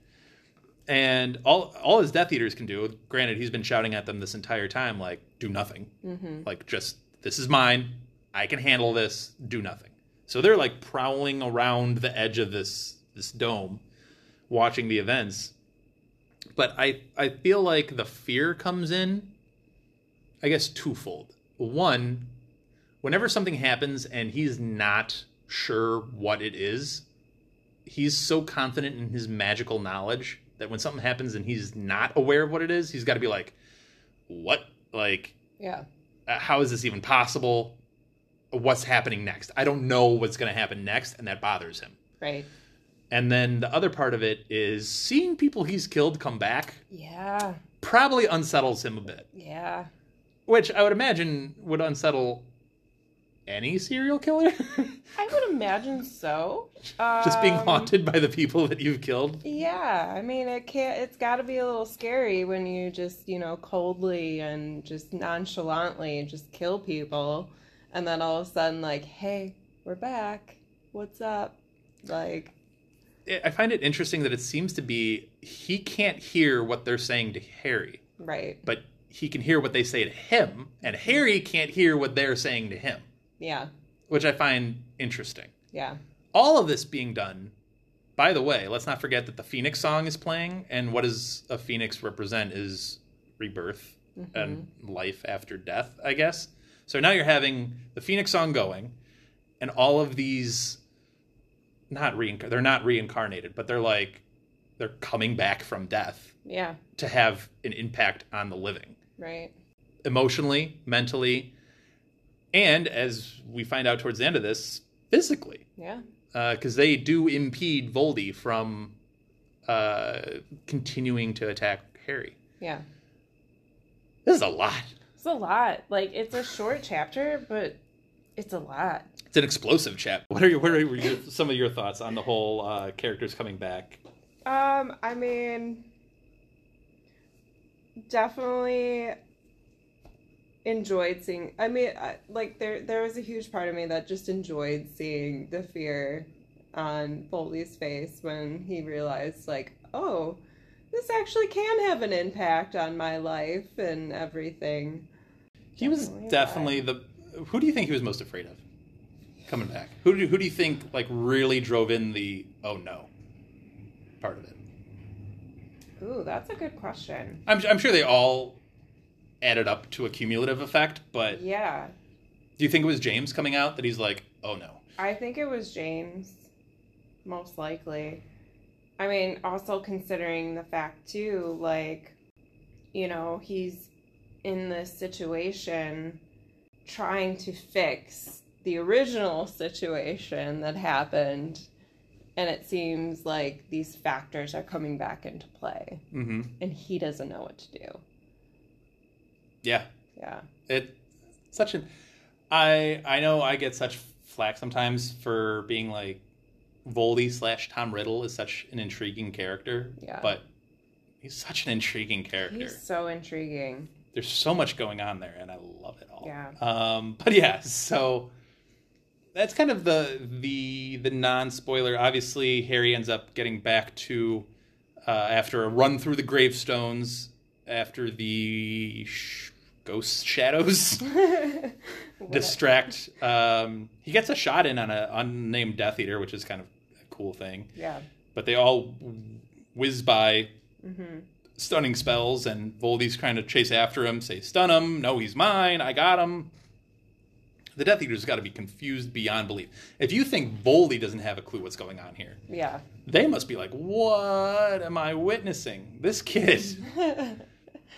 [SPEAKER 4] And all all his Death Eaters can do, granted, he's been shouting at them this entire time, like do nothing, mm-hmm. like just this is mine, I can handle this, do nothing. So they're like prowling around the edge of this this dome, watching the events. But I I feel like the fear comes in, I guess twofold. One, whenever something happens and he's not sure what it is, he's so confident in his magical knowledge that when something happens and he's not aware of what it is, he's got to be like, "What? Like,
[SPEAKER 5] Yeah.
[SPEAKER 4] uh, how is this even possible? What's happening next? I don't know what's going to happen next," and that bothers him.
[SPEAKER 5] Right.
[SPEAKER 4] And then the other part of it is seeing people he's killed come back
[SPEAKER 5] Yeah.
[SPEAKER 4] probably unsettles him a bit,
[SPEAKER 5] Yeah.
[SPEAKER 4] which I would imagine would unsettle any serial killer. <laughs>
[SPEAKER 5] I would imagine so.
[SPEAKER 4] Just being
[SPEAKER 5] Um,
[SPEAKER 4] haunted by the people that you've killed.
[SPEAKER 5] Yeah, I mean it can't it's got to be a little scary when you just, you know, coldly and just nonchalantly just kill people and then all of a sudden like, "Hey, we're back. What's up?" Like,
[SPEAKER 4] I find it interesting that it seems to be he can't hear what they're saying to Harry,
[SPEAKER 5] right.
[SPEAKER 4] but he can hear what they say to him, and Harry can't hear what they're saying to him,
[SPEAKER 5] Yeah.
[SPEAKER 4] which I find interesting.
[SPEAKER 5] Yeah.
[SPEAKER 4] All of this being done, by the way, let's not forget that the Phoenix song is playing, and what does a phoenix represent is rebirth mm-hmm. and life after death, I guess. So now you're having the Phoenix song going, and all of these not reinc- they're not reincarnated, but they're like they're coming back from death
[SPEAKER 5] Yeah.
[SPEAKER 4] to have an impact on the living
[SPEAKER 5] Right.
[SPEAKER 4] emotionally, mentally, and as we find out towards the end of this, physically,
[SPEAKER 5] Yeah.
[SPEAKER 4] because they do impede Voldy from uh, continuing to attack Harry.
[SPEAKER 5] Yeah.
[SPEAKER 4] This is a lot.
[SPEAKER 5] It's a lot. Like it's a short chapter, but it's a lot.
[SPEAKER 4] It's an explosive chapter. What are your, what are your, some of your thoughts on the whole uh, characters coming back
[SPEAKER 5] Um, I mean, definitely enjoyed seeing. I mean, I, like there there was a huge part of me that just enjoyed seeing the fear on Voldy's face when he realized, like, oh, this actually can have an impact on my life and everything.
[SPEAKER 4] He was
[SPEAKER 5] Definitely
[SPEAKER 4] definitely the. Who do you think he was most afraid of coming back? Who do who do you think like really drove in the oh no part of it?
[SPEAKER 5] Ooh, that's a good question.
[SPEAKER 4] I'm I'm sure they all added up to a cumulative effect, but
[SPEAKER 5] Yeah,
[SPEAKER 4] do you think it was James coming out that he's like oh no?
[SPEAKER 5] I think it was James, most likely. I mean, also considering the fact too, like, you know, he's in this situation trying to fix the original situation that happened, and it seems like these factors are coming back into play,
[SPEAKER 4] Mm-hmm.
[SPEAKER 5] and he doesn't know what to do.
[SPEAKER 4] Yeah,
[SPEAKER 5] Yeah.
[SPEAKER 4] it such an I I know I get such flack sometimes for being like Voldy slash Tom Riddle is such an intriguing character.
[SPEAKER 5] Yeah.
[SPEAKER 4] But he's such an intriguing character.
[SPEAKER 5] He's so intriguing.
[SPEAKER 4] There's so much going on there and I love it all.
[SPEAKER 5] Yeah.
[SPEAKER 4] Um but yeah, so that's kind of the the the non spoiler. Obviously Harry ends up getting back to uh, after a run through the gravestones after the sh- ghost <laughs> shadows <laughs> distract. Um, he gets a shot in on an unnamed Death Eater, which is kind of a cool thing.
[SPEAKER 5] Yeah.
[SPEAKER 4] But they all whiz by,
[SPEAKER 5] Mm-hmm.
[SPEAKER 4] stunning spells, and Voldy's trying to chase after him, say, "Stun him! No, he's mine! I got him!" The Death Eater's got to be confused beyond belief. If you think Voldy doesn't have a clue what's going on here,
[SPEAKER 5] Yeah.
[SPEAKER 4] they must be like, "What am I witnessing? This kid <laughs>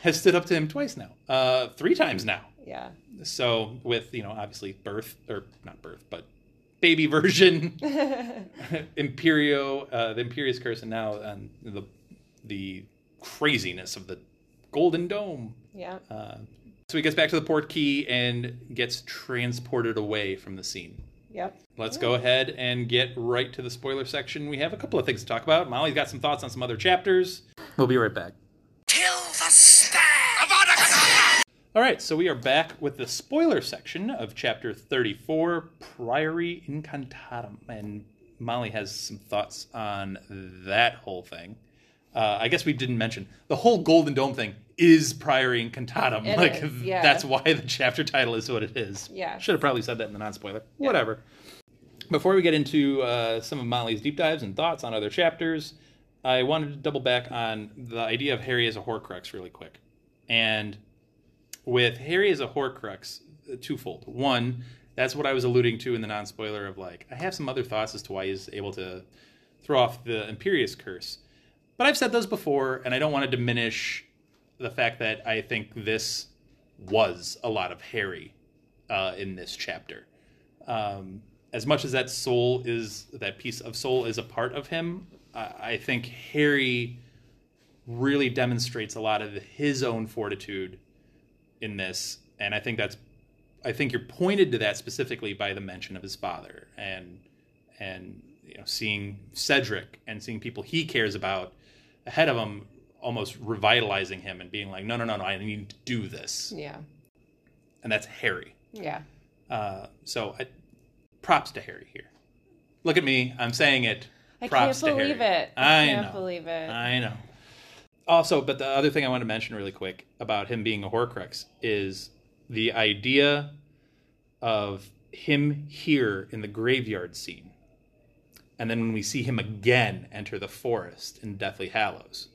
[SPEAKER 4] has stood up to him twice now, uh, three times now."
[SPEAKER 5] yeah.
[SPEAKER 4] So with you know obviously birth or not birth but baby version <laughs> Imperio uh, the Imperius curse and now um, the the craziness of the Golden Dome.
[SPEAKER 5] Yeah.
[SPEAKER 4] Uh, so he gets back to the port key and gets transported away from the scene.
[SPEAKER 5] Yep.
[SPEAKER 4] Let's go ahead and get right to the spoiler section. We have a couple of things to talk about. Mollie's got some thoughts on some other chapters. We'll be right back. All right, so we are back with the spoiler section of chapter 34, Priori Incantatem. And Mollie has some thoughts on that whole thing. Uh, I guess we didn't mention the whole Golden Dome thing is Priori Incantatem.
[SPEAKER 5] It
[SPEAKER 4] like,
[SPEAKER 5] is, yeah.
[SPEAKER 4] that's why the chapter title is what it is.
[SPEAKER 5] Yeah.
[SPEAKER 4] Should have probably said that in the non spoiler. Whatever. Before we get into uh, some of Mollie's deep dives and thoughts on other chapters, I wanted to double back on the idea of Harry as a Horcrux really quick. And with Harry as a Horcrux, uh, twofold. One, that's what I was alluding to in the non spoiler of like, I have some other thoughts as to why he's able to throw off the Imperius curse. But I've said those before, and I don't want to diminish the fact that I think this was a lot of Harry uh, in this chapter. Um, as much as that soul is that piece of soul is a part of him, I, I think Harry really demonstrates a lot of his own fortitude in this, and I think that's I think you're pointed to that specifically by the mention of his father and and you know seeing Cedric and seeing people he cares about ahead of him almost revitalizing him and being like no no no no I need to do this
[SPEAKER 5] Yeah.
[SPEAKER 4] and that's Harry.
[SPEAKER 5] Yeah.
[SPEAKER 4] Uh, so I, props to Harry here. Look at me, I'm saying it.
[SPEAKER 5] I
[SPEAKER 4] Props
[SPEAKER 5] can't
[SPEAKER 4] to
[SPEAKER 5] believe
[SPEAKER 4] Harry.
[SPEAKER 5] it. I,
[SPEAKER 4] I
[SPEAKER 5] can't
[SPEAKER 4] know.
[SPEAKER 5] believe it.
[SPEAKER 4] I know. Also, but the other thing I want to mention really quick about him being a Horcrux is the idea of him here in the graveyard scene. And then when we see him again enter the forest in Deathly Hallows,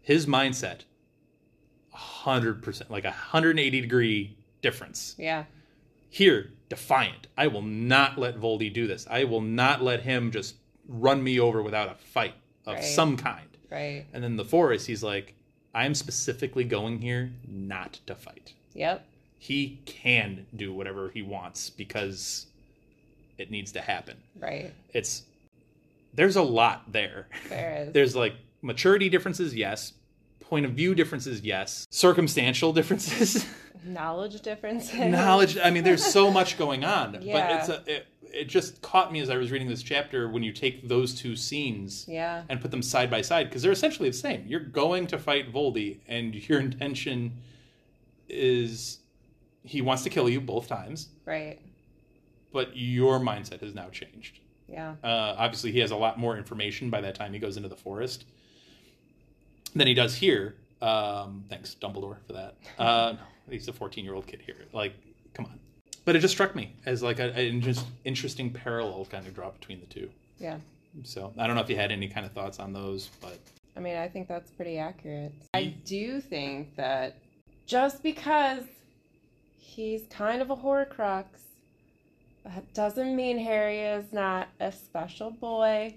[SPEAKER 4] his mindset, 100%, like a 180 degree difference.
[SPEAKER 5] yeah.
[SPEAKER 4] Here, defiant. I will not let Voldy do this. I will not let him just run me over without a fight of
[SPEAKER 5] Right.
[SPEAKER 4] some kind.
[SPEAKER 5] Right.
[SPEAKER 4] And then the forest, he's like, I'm specifically going here not to fight.
[SPEAKER 5] Yep.
[SPEAKER 4] He can do whatever he wants because it needs to happen.
[SPEAKER 5] Right.
[SPEAKER 4] It's there's a lot there.
[SPEAKER 5] There is. <laughs>
[SPEAKER 4] There's like maturity differences, yes. Point of view differences, yes. Circumstantial <laughs> differences,
[SPEAKER 5] knowledge differences.
[SPEAKER 4] knowledge. I mean, there's so much going on, but it's a it, it just caught me as I was reading this chapter when you take those two scenes
[SPEAKER 5] Yeah.
[SPEAKER 4] and put them side by side because they're essentially the same. You're going to fight Voldy, and your intention is he wants to kill you both times,
[SPEAKER 5] Right.
[SPEAKER 4] but your mindset has now changed.
[SPEAKER 5] Yeah.
[SPEAKER 4] Uh, obviously, he has a lot more information by that time he goes into the forest than he does here. Um, thanks, Dumbledore, for that. <laughs> Uh, he's a 14 year old kid here. Like, come on. But it just struck me as like a- an just interesting parallel kind of draw between the two.
[SPEAKER 5] Yeah.
[SPEAKER 4] So I don't know if you had any kind of thoughts on those, but
[SPEAKER 5] I mean, I think that's pretty accurate. I do think that just because he's kind of a Horcrux, that doesn't mean Harry is not a special boy.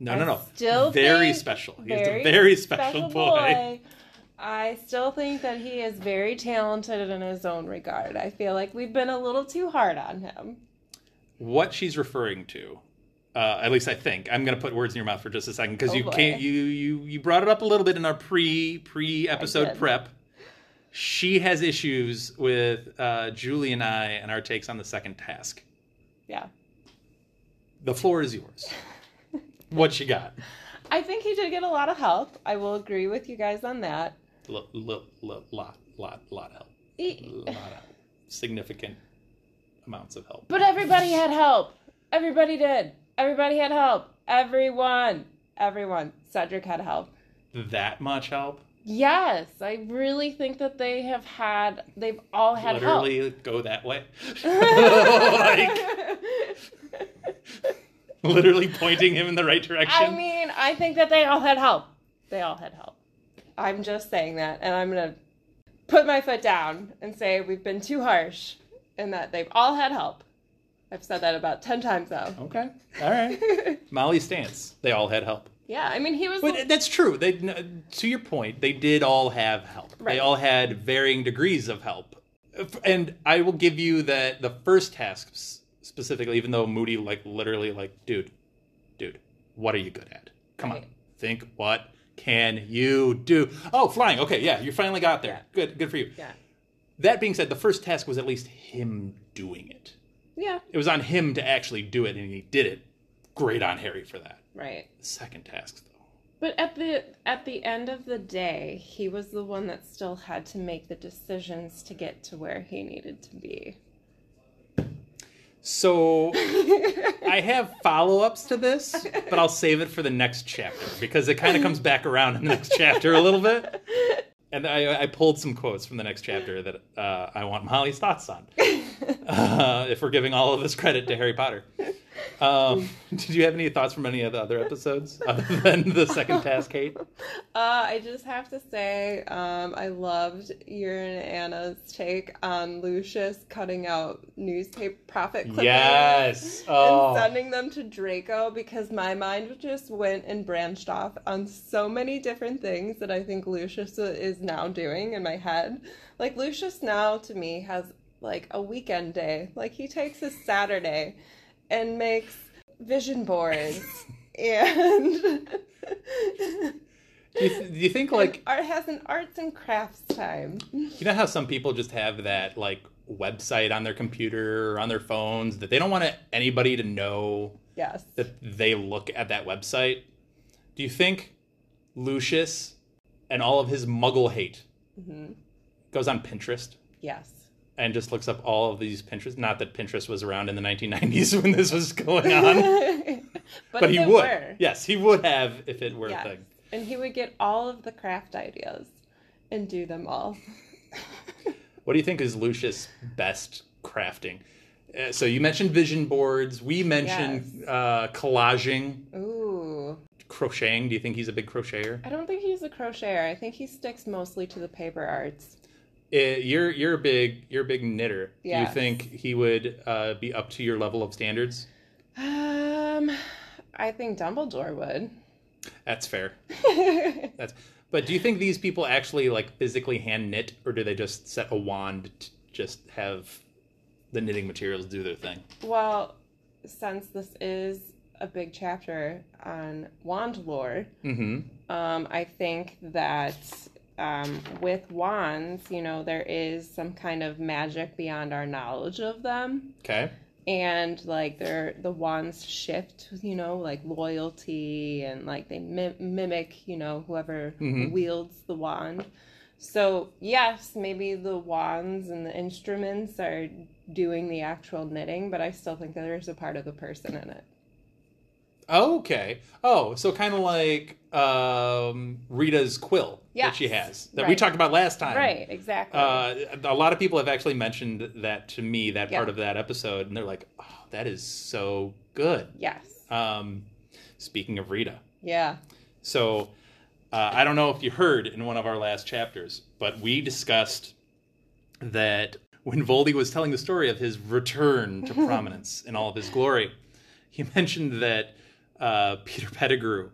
[SPEAKER 4] no,
[SPEAKER 5] I
[SPEAKER 4] no, no.
[SPEAKER 5] still
[SPEAKER 4] very special. He's a very special, boy.
[SPEAKER 5] boy. I still think that he is very talented in his own regard. I feel like we've been a little too hard on him.
[SPEAKER 4] What she's referring to, uh, at least I think, I'm going to put words in your mouth for just a second because
[SPEAKER 5] Oh,
[SPEAKER 4] you
[SPEAKER 5] boy.
[SPEAKER 4] can't. You you you brought it up a little bit in our pre pre episode prep. She has issues with uh, Julie and I and our takes on the second task.
[SPEAKER 5] Yeah.
[SPEAKER 4] The floor is yours. <laughs> what you got?
[SPEAKER 5] I think he did get a lot of help. I will agree with you guys on that.
[SPEAKER 4] L- l- l- lot lot lot of help.
[SPEAKER 5] He-
[SPEAKER 4] lot of significant amounts of help.
[SPEAKER 5] But everybody had help. Everybody did. Everybody had help. Everyone. Everyone. Cedric had help.
[SPEAKER 4] That much help?
[SPEAKER 5] Yes, I really think that they have had, they've all had help.
[SPEAKER 4] Literally go that way. <laughs> like literally pointing him in the right direction.
[SPEAKER 5] I mean, I think that they all had help. They all had help. I'm just saying that, and I'm going to put my foot down and say we've been too harsh and that they've all had help. I've said that about 10 times now.
[SPEAKER 4] okay. All right. <laughs> Mollie's stance. They all had help.
[SPEAKER 5] Yeah, I mean, he was.
[SPEAKER 4] But that's true. They, to your point, they did all have help. They all had varying degrees of help. And I will give you that the first task s- specifically, even though Moody like literally like, dude, dude, what are you good at? Come on, think. What can you do? Oh, flying. Okay, yeah, you finally got there. Good, good for you.
[SPEAKER 5] yeah.
[SPEAKER 4] That being said, the first task was at least him doing it.
[SPEAKER 5] Yeah,
[SPEAKER 4] It was on him to actually do it, and he did it. Great on Harry for that.
[SPEAKER 5] right.
[SPEAKER 4] The second task, though.
[SPEAKER 5] But at the at the end of the day, he was the one that still had to make the decisions to get to where he needed to be.
[SPEAKER 4] So I have follow ups to this, but I'll save it for the next chapter because it kind of comes back around in the next chapter a little bit. And I, I pulled some quotes from the next chapter that uh, I want Mollie's thoughts on. <laughs> Uh, if we're giving all of this credit to Harry Potter. Um, <laughs> did you have any thoughts from any of the other episodes <laughs> other than the second task, Kate?
[SPEAKER 5] Uh, I just have to say, um, I loved your and Anna's take on Lucius cutting out newspaper profit clippings
[SPEAKER 4] Yes.
[SPEAKER 5] and
[SPEAKER 4] Oh.
[SPEAKER 5] sending them to Draco because my mind just went and branched off on so many different things that I think Lucius is now doing in my head. Like Lucius now to me has like a weekend day. Like he takes his Saturday and makes vision boards <laughs> and
[SPEAKER 4] Do you, th- do you think, like,
[SPEAKER 5] art has an arts and crafts time.
[SPEAKER 4] You know how some people just have that like website on their computer or on their phones that they don't want anybody to know
[SPEAKER 5] Yes.
[SPEAKER 4] that they look at that website? Do you think Lucius and all of his muggle hate
[SPEAKER 5] Mm-hmm.
[SPEAKER 4] goes on Pinterest
[SPEAKER 5] Yes.
[SPEAKER 4] And just looks up all of these Pinterest? Not that Pinterest was around in the 1990s <laughs> when this was going on, <laughs>
[SPEAKER 5] but
[SPEAKER 4] but he would.
[SPEAKER 5] were,
[SPEAKER 4] Yes, he would have if it were
[SPEAKER 5] yes.
[SPEAKER 4] a thing.
[SPEAKER 5] And he would get all of the craft ideas and do them all. <laughs>
[SPEAKER 4] What do you think is Lucius' best crafting? Uh, so you mentioned vision boards. We mentioned uh, collaging,
[SPEAKER 5] Ooh.
[SPEAKER 4] crocheting. Do you think he's a big crocheter?
[SPEAKER 5] I don't think he's a crocheter. I think he sticks mostly to the paper arts.
[SPEAKER 4] Uh, you're you're a big you're a big knitter. Do you think he would uh, be up to your level of standards?
[SPEAKER 5] Um, I think Dumbledore would.
[SPEAKER 4] That's fair. <laughs> That's. But do you think these people actually like physically hand knit, or do they just set a wand to just have the knitting materials do their thing?
[SPEAKER 5] well, since this is a big chapter on wand lore,
[SPEAKER 4] Mm-hmm.
[SPEAKER 5] Um, I think that um, with wands, you know, there is some kind of magic beyond our knowledge of them.
[SPEAKER 4] Okay.
[SPEAKER 5] and like their the wands shift you know like loyalty and like they mi- mimic you know whoever
[SPEAKER 4] Mhm.
[SPEAKER 5] wields the wand so yes maybe the wands and the instruments are doing the actual knitting but i still think that there's a part of the person in it
[SPEAKER 4] Okay. Oh, so kind of like um, Rita's quill that she has that we talked about last time.
[SPEAKER 5] right exactly
[SPEAKER 4] Uh, a lot of people have actually mentioned that to me, that
[SPEAKER 5] Yeah.
[SPEAKER 4] part of that episode, and they're like, "Oh, that is so good."
[SPEAKER 5] yes
[SPEAKER 4] Um, speaking of Rita,
[SPEAKER 5] yeah
[SPEAKER 4] so uh, I don't know if you heard in one of our last chapters, but we discussed that when Voldy was telling the story of his return to <laughs> prominence in all of his glory, he <laughs> mentioned that uh, Peter Pettigrew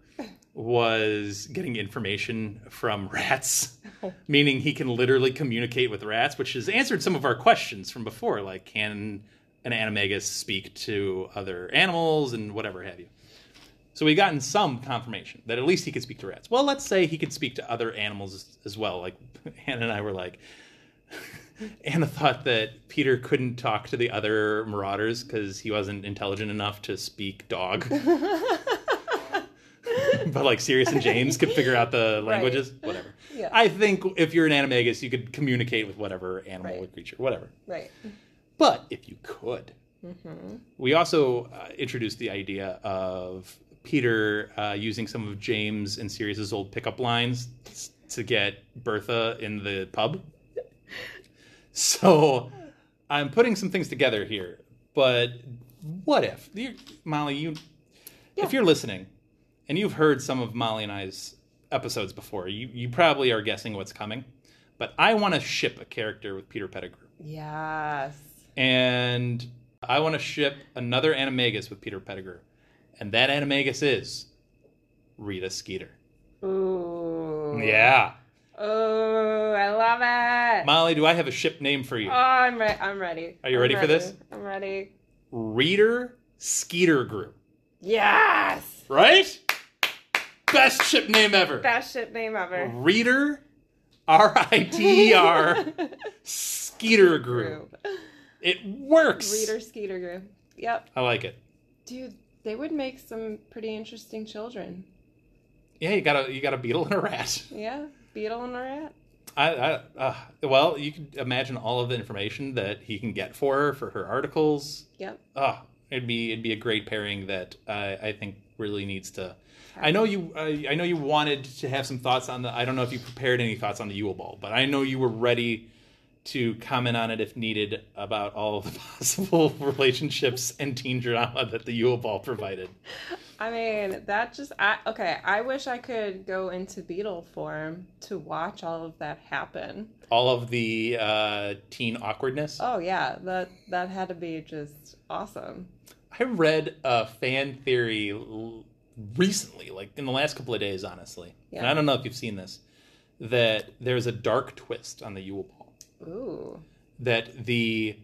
[SPEAKER 4] was getting information from <laughs> rats, oh. meaning he can literally communicate with rats, which has answered some of our questions from before, like can an animagus speak to other animals and whatever have you. So we've gotten some confirmation that at least he could speak to rats. Well, let's say he could speak to other animals as, as well. Like <laughs> Anna and I were like, <laughs> Anna thought that Peter couldn't talk to the other marauders because he wasn't intelligent enough to speak dog. <laughs> but like Sirius and James could figure out the <laughs> languages, whatever.
[SPEAKER 5] Yeah.
[SPEAKER 4] I think if you're an animagus, you could communicate with whatever animal or creature, whatever.
[SPEAKER 5] right
[SPEAKER 4] But if you could,
[SPEAKER 5] mm-hmm.
[SPEAKER 4] we also uh, introduced the idea of Peter uh, using some of James and Sirius's old pickup lines to get Bertha in the pub. <laughs> So I'm putting some things together here. But what if, Mollie, you, if you're listening and you've heard some of Mollie and I's episodes before, you, you probably are guessing what's coming. But I want to ship a character with Peter Pettigrew
[SPEAKER 5] yes
[SPEAKER 4] and I want to ship another animagus with Peter Pettigrew, and that animagus is Rita Skeeter.
[SPEAKER 5] Ooh.
[SPEAKER 4] Yeah,
[SPEAKER 5] Oh, I love it.
[SPEAKER 4] Mollie, do I have a ship name for you?
[SPEAKER 5] oh, I'm ready. I'm ready.
[SPEAKER 4] Are you
[SPEAKER 5] I'm
[SPEAKER 4] ready for this?
[SPEAKER 5] I'm ready.
[SPEAKER 4] Riter Skeeter Group.
[SPEAKER 5] Yes.
[SPEAKER 4] Right? Best ship name ever.
[SPEAKER 5] Best ship name ever.
[SPEAKER 4] Riter, R I T E R, Skeeter <laughs>
[SPEAKER 5] Group.
[SPEAKER 4] It works.
[SPEAKER 5] Riter Skeeter Group. Yep.
[SPEAKER 4] I like it.
[SPEAKER 5] Dude, they would make some pretty interesting children.
[SPEAKER 4] Yeah, you got a you got a beetle and a rat.
[SPEAKER 5] Yeah. Beetle and a rat.
[SPEAKER 4] I, I uh, well, you can imagine all of the information that he can get for her for her articles.
[SPEAKER 5] Yep.
[SPEAKER 4] Oh, it'd be it'd be a great pairing that I, I think really needs to. I know you. I I know you wanted to have some thoughts on the. I don't know if you prepared any thoughts on the Yule Ball, but I know you were ready to comment on it if needed about all of the <laughs> possible relationships and teen drama that the Yule Ball provided. <laughs>
[SPEAKER 5] I mean, that just I okay, I wish I could go into beetle form to watch all of that happen.
[SPEAKER 4] All of the uh, teen awkwardness.
[SPEAKER 5] Oh yeah, that that had to be just awesome.
[SPEAKER 4] I read a fan theory recently, like in the last couple of days, honestly. And
[SPEAKER 5] Yeah.
[SPEAKER 4] I don't know if you've seen this, that there's a dark twist on the Yule Ball.
[SPEAKER 5] Ooh.
[SPEAKER 4] That the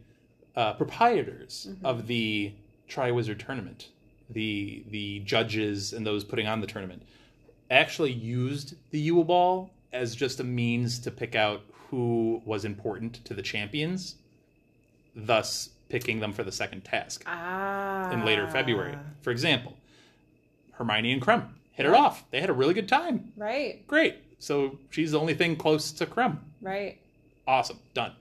[SPEAKER 4] uh, proprietors of the Triwizard tournament, the the judges and those putting on the tournament, actually used the Yule Ball as just a means to pick out who was important to the champions, thus picking them for the second task
[SPEAKER 5] Ah.
[SPEAKER 4] in later February. For example, Hermione and Krum hit it off. They had a really good time.
[SPEAKER 5] Right,
[SPEAKER 4] Great. So she's the only thing close to Krum.
[SPEAKER 5] right.
[SPEAKER 4] Awesome. Done.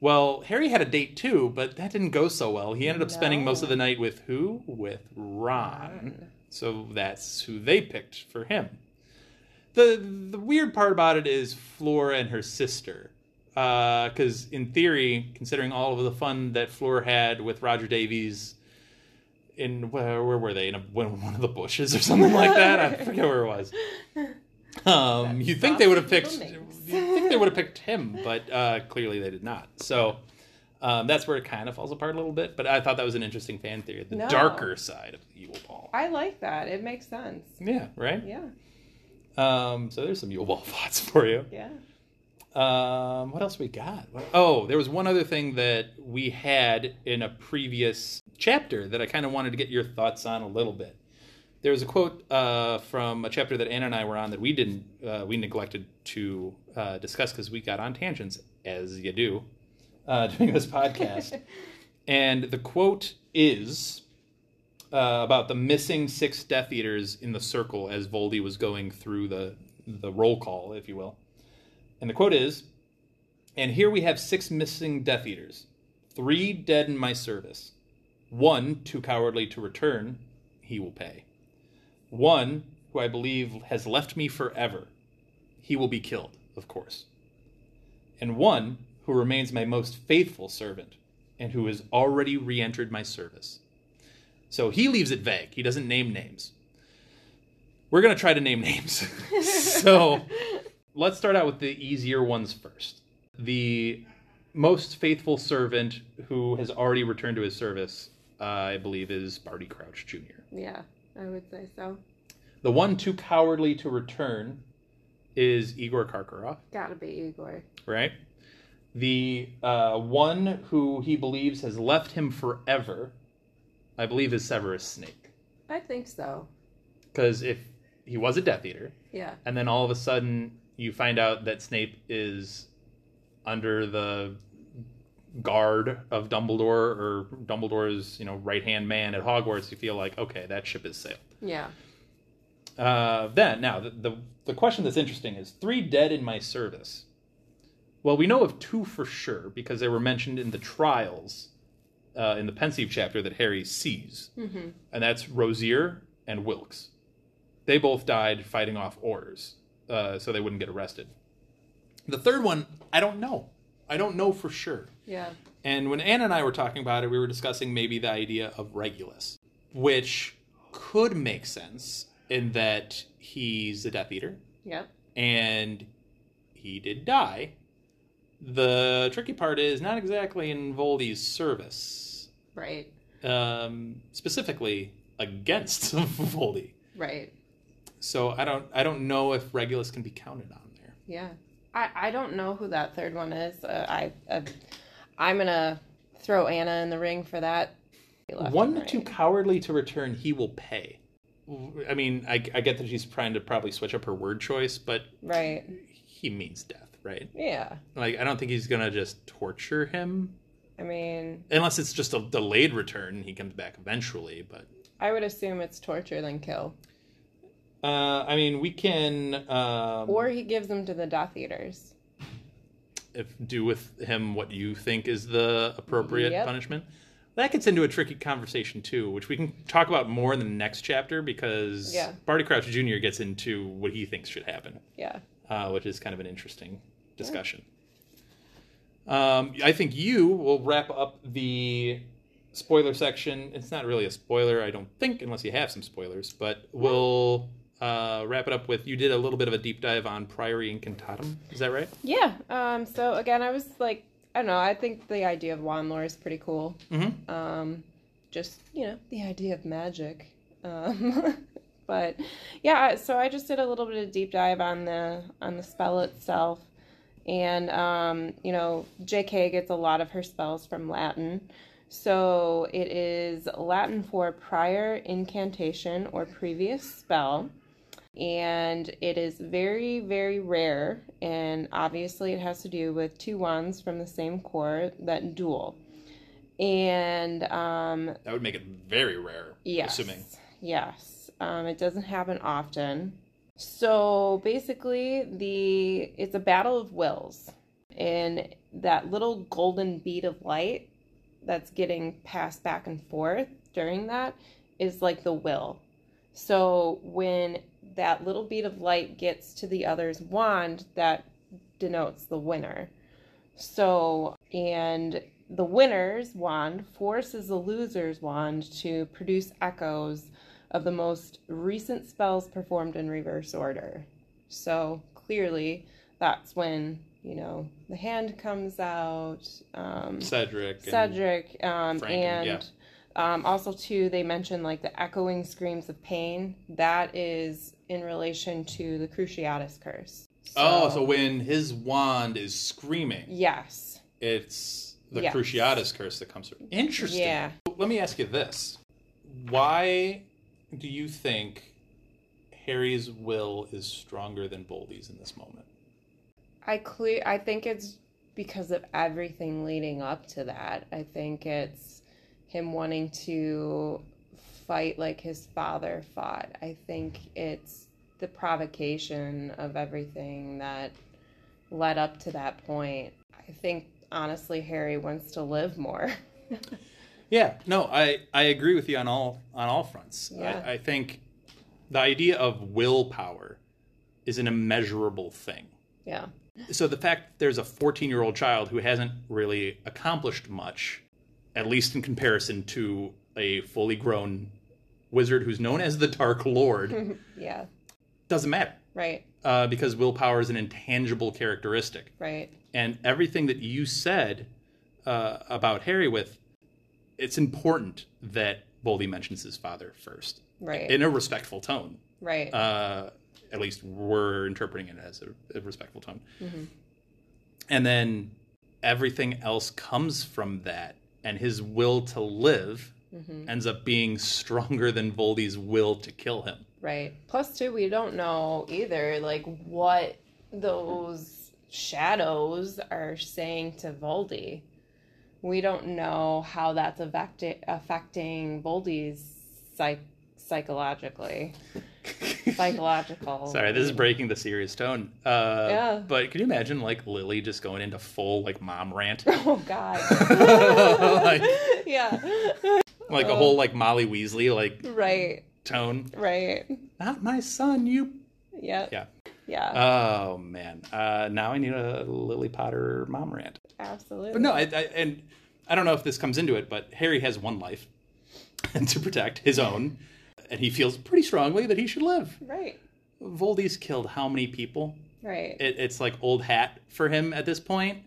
[SPEAKER 4] Well, Harry had a date too, but that didn't go so well. He ended up spending most of the night with who? With Ron. So that's who they picked for him. The the weird part about it is Flora and her sister. Uh, because in theory, considering all of the fun that Flora had with Roger Davies in where, where were they in a, one one of the bushes or something like that? I forget where it was. <laughs> Um, you think they would have picked? You think they <laughs> would have picked him, but uh, clearly they did not. So um, that's where it kind of falls apart a little bit. But I thought that was an interesting fan theory, the
[SPEAKER 5] No.
[SPEAKER 4] darker side of the Yule Ball.
[SPEAKER 5] I like that. It makes sense.
[SPEAKER 4] Yeah, right.
[SPEAKER 5] Yeah,
[SPEAKER 4] Um, so there's some Yule Ball <laughs> thoughts for you.
[SPEAKER 5] yeah.
[SPEAKER 4] Um, what else we got? What- Oh, there was one other thing that we had in a previous chapter that I kind of wanted to get your thoughts on a little bit. There was a quote uh, from a chapter that Anna and I were on that we didn't, uh, we neglected to uh, discuss because we got on tangents, as you do, uh, <laughs> doing this podcast. <laughs> And the quote is uh, about the missing six Death Eaters in the circle as Voldy was going through the the roll call, if you will. And the quote is, "And here we have six missing Death Eaters, three dead in my service, one too cowardly to return. He will pay. One who I believe has left me forever. He will be killed, of course. And one who remains my most faithful servant, and who has already re-entered my service." So he leaves it vague. He doesn't name names. We're going to try to name names. <laughs> so let's start out with the easier ones first. The most faithful servant who has already returned to his service, uh, I believe, is Barty Crouch Jr.
[SPEAKER 5] Yeah, I would say so.
[SPEAKER 4] The one too cowardly to return is Igor Karkaroff,
[SPEAKER 5] Gotta be Igor.
[SPEAKER 4] right? The uh, one who he believes has left him forever, I believe, is Severus Snape.
[SPEAKER 5] I think so.
[SPEAKER 4] Because if he was a Death Eater,
[SPEAKER 5] Yeah.
[SPEAKER 4] and then all of a sudden you find out that Snape is under the guard of Dumbledore or Dumbledore's, you know, right hand man at Hogwarts, you feel like, okay, that ship has sailed.
[SPEAKER 5] Yeah.
[SPEAKER 4] Uh, then, now, the, the, the question that's interesting is three dead in my service. Well, we know of two for sure because they were mentioned in the trials uh, in the Pensieve chapter that Harry sees,
[SPEAKER 5] Mm-hmm.
[SPEAKER 4] and that's Rosier and Wilkes. They both died fighting off orders, uh, so they wouldn't get arrested. The third one, I don't know. I don't know for sure.
[SPEAKER 5] Yeah.
[SPEAKER 4] And when Anna and I were talking about it, we were discussing maybe the idea of Regulus, which could make sense in that he's a Death Eater
[SPEAKER 5] Yep.
[SPEAKER 4] and he did die. The tricky part is not exactly in Voldy's service,
[SPEAKER 5] Right.
[SPEAKER 4] um, specifically against <laughs> Voldy.
[SPEAKER 5] Right.
[SPEAKER 4] So I don't, I don't know if Regulus can be counted on there.
[SPEAKER 5] Yeah. I, I don't know who that third one is. Uh, I uh, I'm gonna throw Anna in the ring for that.
[SPEAKER 4] One
[SPEAKER 5] and
[SPEAKER 4] too cowardly to return, he will pay. I mean, I, I get that she's trying to probably switch up her word choice, but
[SPEAKER 5] Right.
[SPEAKER 4] he means death, right?
[SPEAKER 5] Yeah.
[SPEAKER 4] Like, I don't think he's gonna just torture him,
[SPEAKER 5] I mean,
[SPEAKER 4] unless it's just a delayed return. He comes back eventually, but
[SPEAKER 5] I would assume it's torture than kill,
[SPEAKER 4] uh, I mean, we can um,
[SPEAKER 5] or he gives them to the Death Eaters.
[SPEAKER 4] if do with him what you think is the appropriate
[SPEAKER 5] Yep.
[SPEAKER 4] punishment. That gets into a tricky conversation too, which we can talk about more in the next chapter because
[SPEAKER 5] Yeah.
[SPEAKER 4] Barty Crouch Jr. gets into what he thinks should happen.
[SPEAKER 5] Yeah.
[SPEAKER 4] uh, which is kind of an interesting discussion. Um, I think you will wrap up the spoiler section. It's not really a spoiler, I don't think, unless you have some spoilers, but we'll uh, wrap it up with you did a little bit of a deep dive on Priori Incantatem. Is that right?
[SPEAKER 5] Yeah. Um. So again, I was like, I don't know. I think the idea of wand lore is pretty cool.
[SPEAKER 4] Mm-hmm.
[SPEAKER 5] um, just you know the idea of magic um, <laughs> but yeah so i just did a little bit of deep dive on the on the spell itself and um, you know jk gets a lot of her spells from latin so it is latin for prior incantation or previous spell and it is very very rare and obviously it has to do with two wands from the same core that duel and um,
[SPEAKER 4] That would make it very rare,
[SPEAKER 5] yes,
[SPEAKER 4] assuming.
[SPEAKER 5] yes, um, it doesn't happen often. So basically, the it's a battle of wills, and that little golden bead of light that's getting passed back and forth during that is like the will. So when that little bead of light gets to the other's wand, that denotes the winner. So, and the winner's wand forces the loser's wand to produce echoes of the most recent spells performed in reverse order. So, clearly, that's when, you know, the hand comes out, um,
[SPEAKER 4] Cedric. and-
[SPEAKER 5] Cedric, um,
[SPEAKER 4] Franken,
[SPEAKER 5] and
[SPEAKER 4] yeah.
[SPEAKER 5] um, also too, they mentioned like the echoing screams of pain. That is in relation to the Cruciatus curse.
[SPEAKER 4] Oh, so when his wand is screaming,
[SPEAKER 5] yes,
[SPEAKER 4] it's the
[SPEAKER 5] Yes.
[SPEAKER 4] Cruciatus curse that comes through. Interesting.
[SPEAKER 5] Yeah.
[SPEAKER 4] Let me ask you this: Why do you think Harry's will is stronger than Voldy's in this moment?
[SPEAKER 5] I clear. I think it's because of everything leading up to that. I think it's him wanting to fight like his father fought. I think it's the provocation of everything that led up to that point. I think honestly Harry wants to live more. <laughs>
[SPEAKER 4] Yeah, no, I, I agree with you on all on all fronts.
[SPEAKER 5] Yeah.
[SPEAKER 4] I, I think the idea of willpower is an immeasurable thing.
[SPEAKER 5] yeah.
[SPEAKER 4] So the fact there's a 14 year old child who hasn't really accomplished much, at least in comparison to a fully grown wizard who's known as the Dark Lord, <laughs>
[SPEAKER 5] Yeah.
[SPEAKER 4] doesn't matter
[SPEAKER 5] Right.
[SPEAKER 4] uh, because willpower is an intangible characteristic.
[SPEAKER 5] Right.
[SPEAKER 4] and everything that you said uh, about Harry with it's important that Voldy mentions his father first
[SPEAKER 5] Right.
[SPEAKER 4] in a respectful tone.
[SPEAKER 5] right.
[SPEAKER 4] Uh, at least we're interpreting it as a, a respectful tone.
[SPEAKER 5] Mm-hmm.
[SPEAKER 4] And then everything else comes from that, and his will to live
[SPEAKER 5] Mm-hmm.
[SPEAKER 4] ends up being stronger than Voldy's will to kill him.
[SPEAKER 5] Right. Plus, too, we don't know either, like, what those shadows are saying to Voldy. We don't know how that's affecti- affecting Voldy's psych- psychologically. <laughs> Psychological.
[SPEAKER 4] Sorry, this is breaking the serious tone. Uh,
[SPEAKER 5] Yeah.
[SPEAKER 4] But can you imagine like Lily just going into full like mom rant? <laughs>
[SPEAKER 5] Oh, God. <laughs>
[SPEAKER 4] like,
[SPEAKER 5] yeah.
[SPEAKER 4] Like a whole like Molly Weasley like
[SPEAKER 5] Right.
[SPEAKER 4] tone.
[SPEAKER 5] Right.
[SPEAKER 4] Not my son, you.
[SPEAKER 5] Yeah.
[SPEAKER 4] Yeah.
[SPEAKER 5] Yeah.
[SPEAKER 4] Oh man. Uh, now I need a Lily Potter mom rant.
[SPEAKER 5] Absolutely.
[SPEAKER 4] But no, I, I, and I don't know if this comes into it, but Harry has one life <laughs> to protect his own, and he feels pretty strongly that he should live.
[SPEAKER 5] Right.
[SPEAKER 4] Voldy's killed how many people?
[SPEAKER 5] Right.
[SPEAKER 4] It, it's like old hat for him at this point.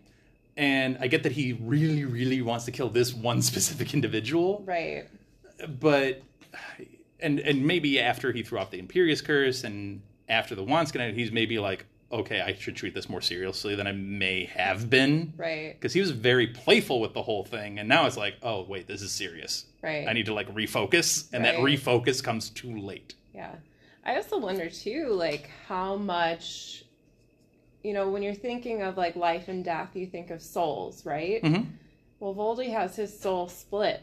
[SPEAKER 4] And I get that he really, really wants to kill this one <laughs> specific individual.
[SPEAKER 5] right.
[SPEAKER 4] but and and maybe after he threw off the Imperius curse and after the Wanskin, he's maybe like, okay, I should treat this more seriously than I may have been,
[SPEAKER 5] Right.
[SPEAKER 4] because he was very playful with the whole thing, and now it's like, oh wait, this is serious.
[SPEAKER 5] Right.
[SPEAKER 4] I need to like refocus, and that refocus comes too late.
[SPEAKER 5] Yeah. I also wonder too, like how much, you know, when you're thinking of like life and death, you think of souls, right?
[SPEAKER 4] Mhm.
[SPEAKER 5] Well, Voldy has his soul split.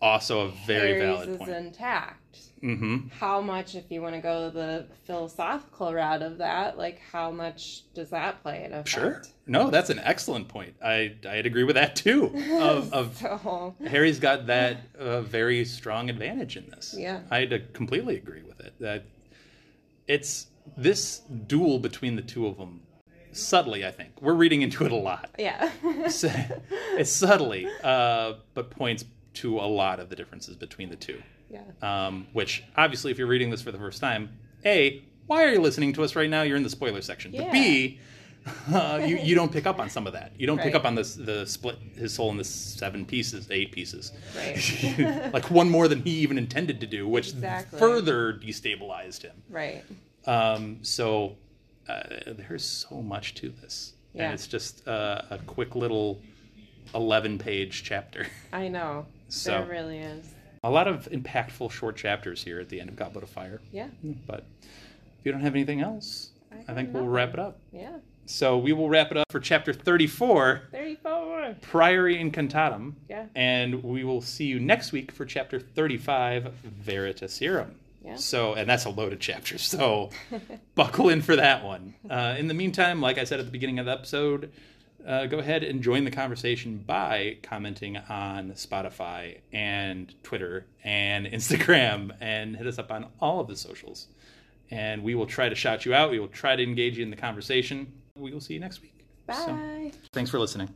[SPEAKER 4] Also, a very
[SPEAKER 5] Harry's
[SPEAKER 4] valid
[SPEAKER 5] is
[SPEAKER 4] point.
[SPEAKER 5] intact.
[SPEAKER 4] hmm
[SPEAKER 5] How much, if you want to go the philosophical route of that, like how much does that play in effect?
[SPEAKER 4] Sure. No, that's an excellent point. I I'd agree with that too. <laughs> Of of
[SPEAKER 5] So,
[SPEAKER 4] Harry's got that uh, very strong advantage in this.
[SPEAKER 5] Yeah.
[SPEAKER 4] I'd uh, completely agree with it. That it's this duel between the two of them. Subtly, I think we're reading into it a lot.
[SPEAKER 5] yeah. <laughs>
[SPEAKER 4] It's, it's subtly, uh, but points to a lot of the differences between the two.
[SPEAKER 5] yeah.
[SPEAKER 4] Um, which obviously, if you're reading this for the first time, a why are you listening to us right now? You're in the spoiler section. But
[SPEAKER 5] Yeah.
[SPEAKER 4] B, <laughs> uh, you you don't pick up on some of that. You don't pick up on this the split his soul into seven pieces, eight pieces,
[SPEAKER 5] Right. <laughs>
[SPEAKER 4] like one more than he even intended to do, which
[SPEAKER 5] Exactly.
[SPEAKER 4] further destabilized him.
[SPEAKER 5] Right.
[SPEAKER 4] Um, so uh, there's so much to this,
[SPEAKER 5] Yeah.
[SPEAKER 4] and it's just uh, a quick little eleven page chapter. <laughs>
[SPEAKER 5] I know.
[SPEAKER 4] So-
[SPEAKER 5] there really is.
[SPEAKER 4] a lot of impactful short chapters here at the end of Goblet of Fire.
[SPEAKER 5] Yeah.
[SPEAKER 4] But if you don't have anything else, I,
[SPEAKER 5] got
[SPEAKER 4] think we'll wrap it up.
[SPEAKER 5] Yeah.
[SPEAKER 4] So we will wrap it up for chapter 34,
[SPEAKER 5] 34.
[SPEAKER 4] Priori Incantatem.
[SPEAKER 5] Yeah.
[SPEAKER 4] And we will see you next week for chapter 35, Veritaserum.
[SPEAKER 5] Yeah.
[SPEAKER 4] So, and that's a loaded chapter. So, <laughs> buckle in for that one. Uh, in the meantime, like I said at the beginning of the episode, uh, go ahead and join the conversation by commenting on Spotify and Twitter and <laughs> Instagram and hit us up on all of the socials. And we will try to shout you out. We will try to engage you in the conversation. We will see you next week.
[SPEAKER 5] Bye.
[SPEAKER 4] So, thanks for listening.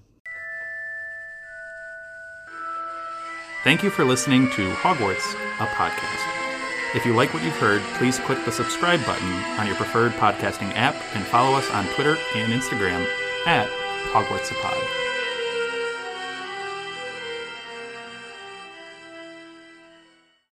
[SPEAKER 4] Thank you for listening to Hogwarts, a podcast. If you like what you've heard, please click the subscribe button on your preferred podcasting app and follow us on Twitter and Instagram at Hogwarts.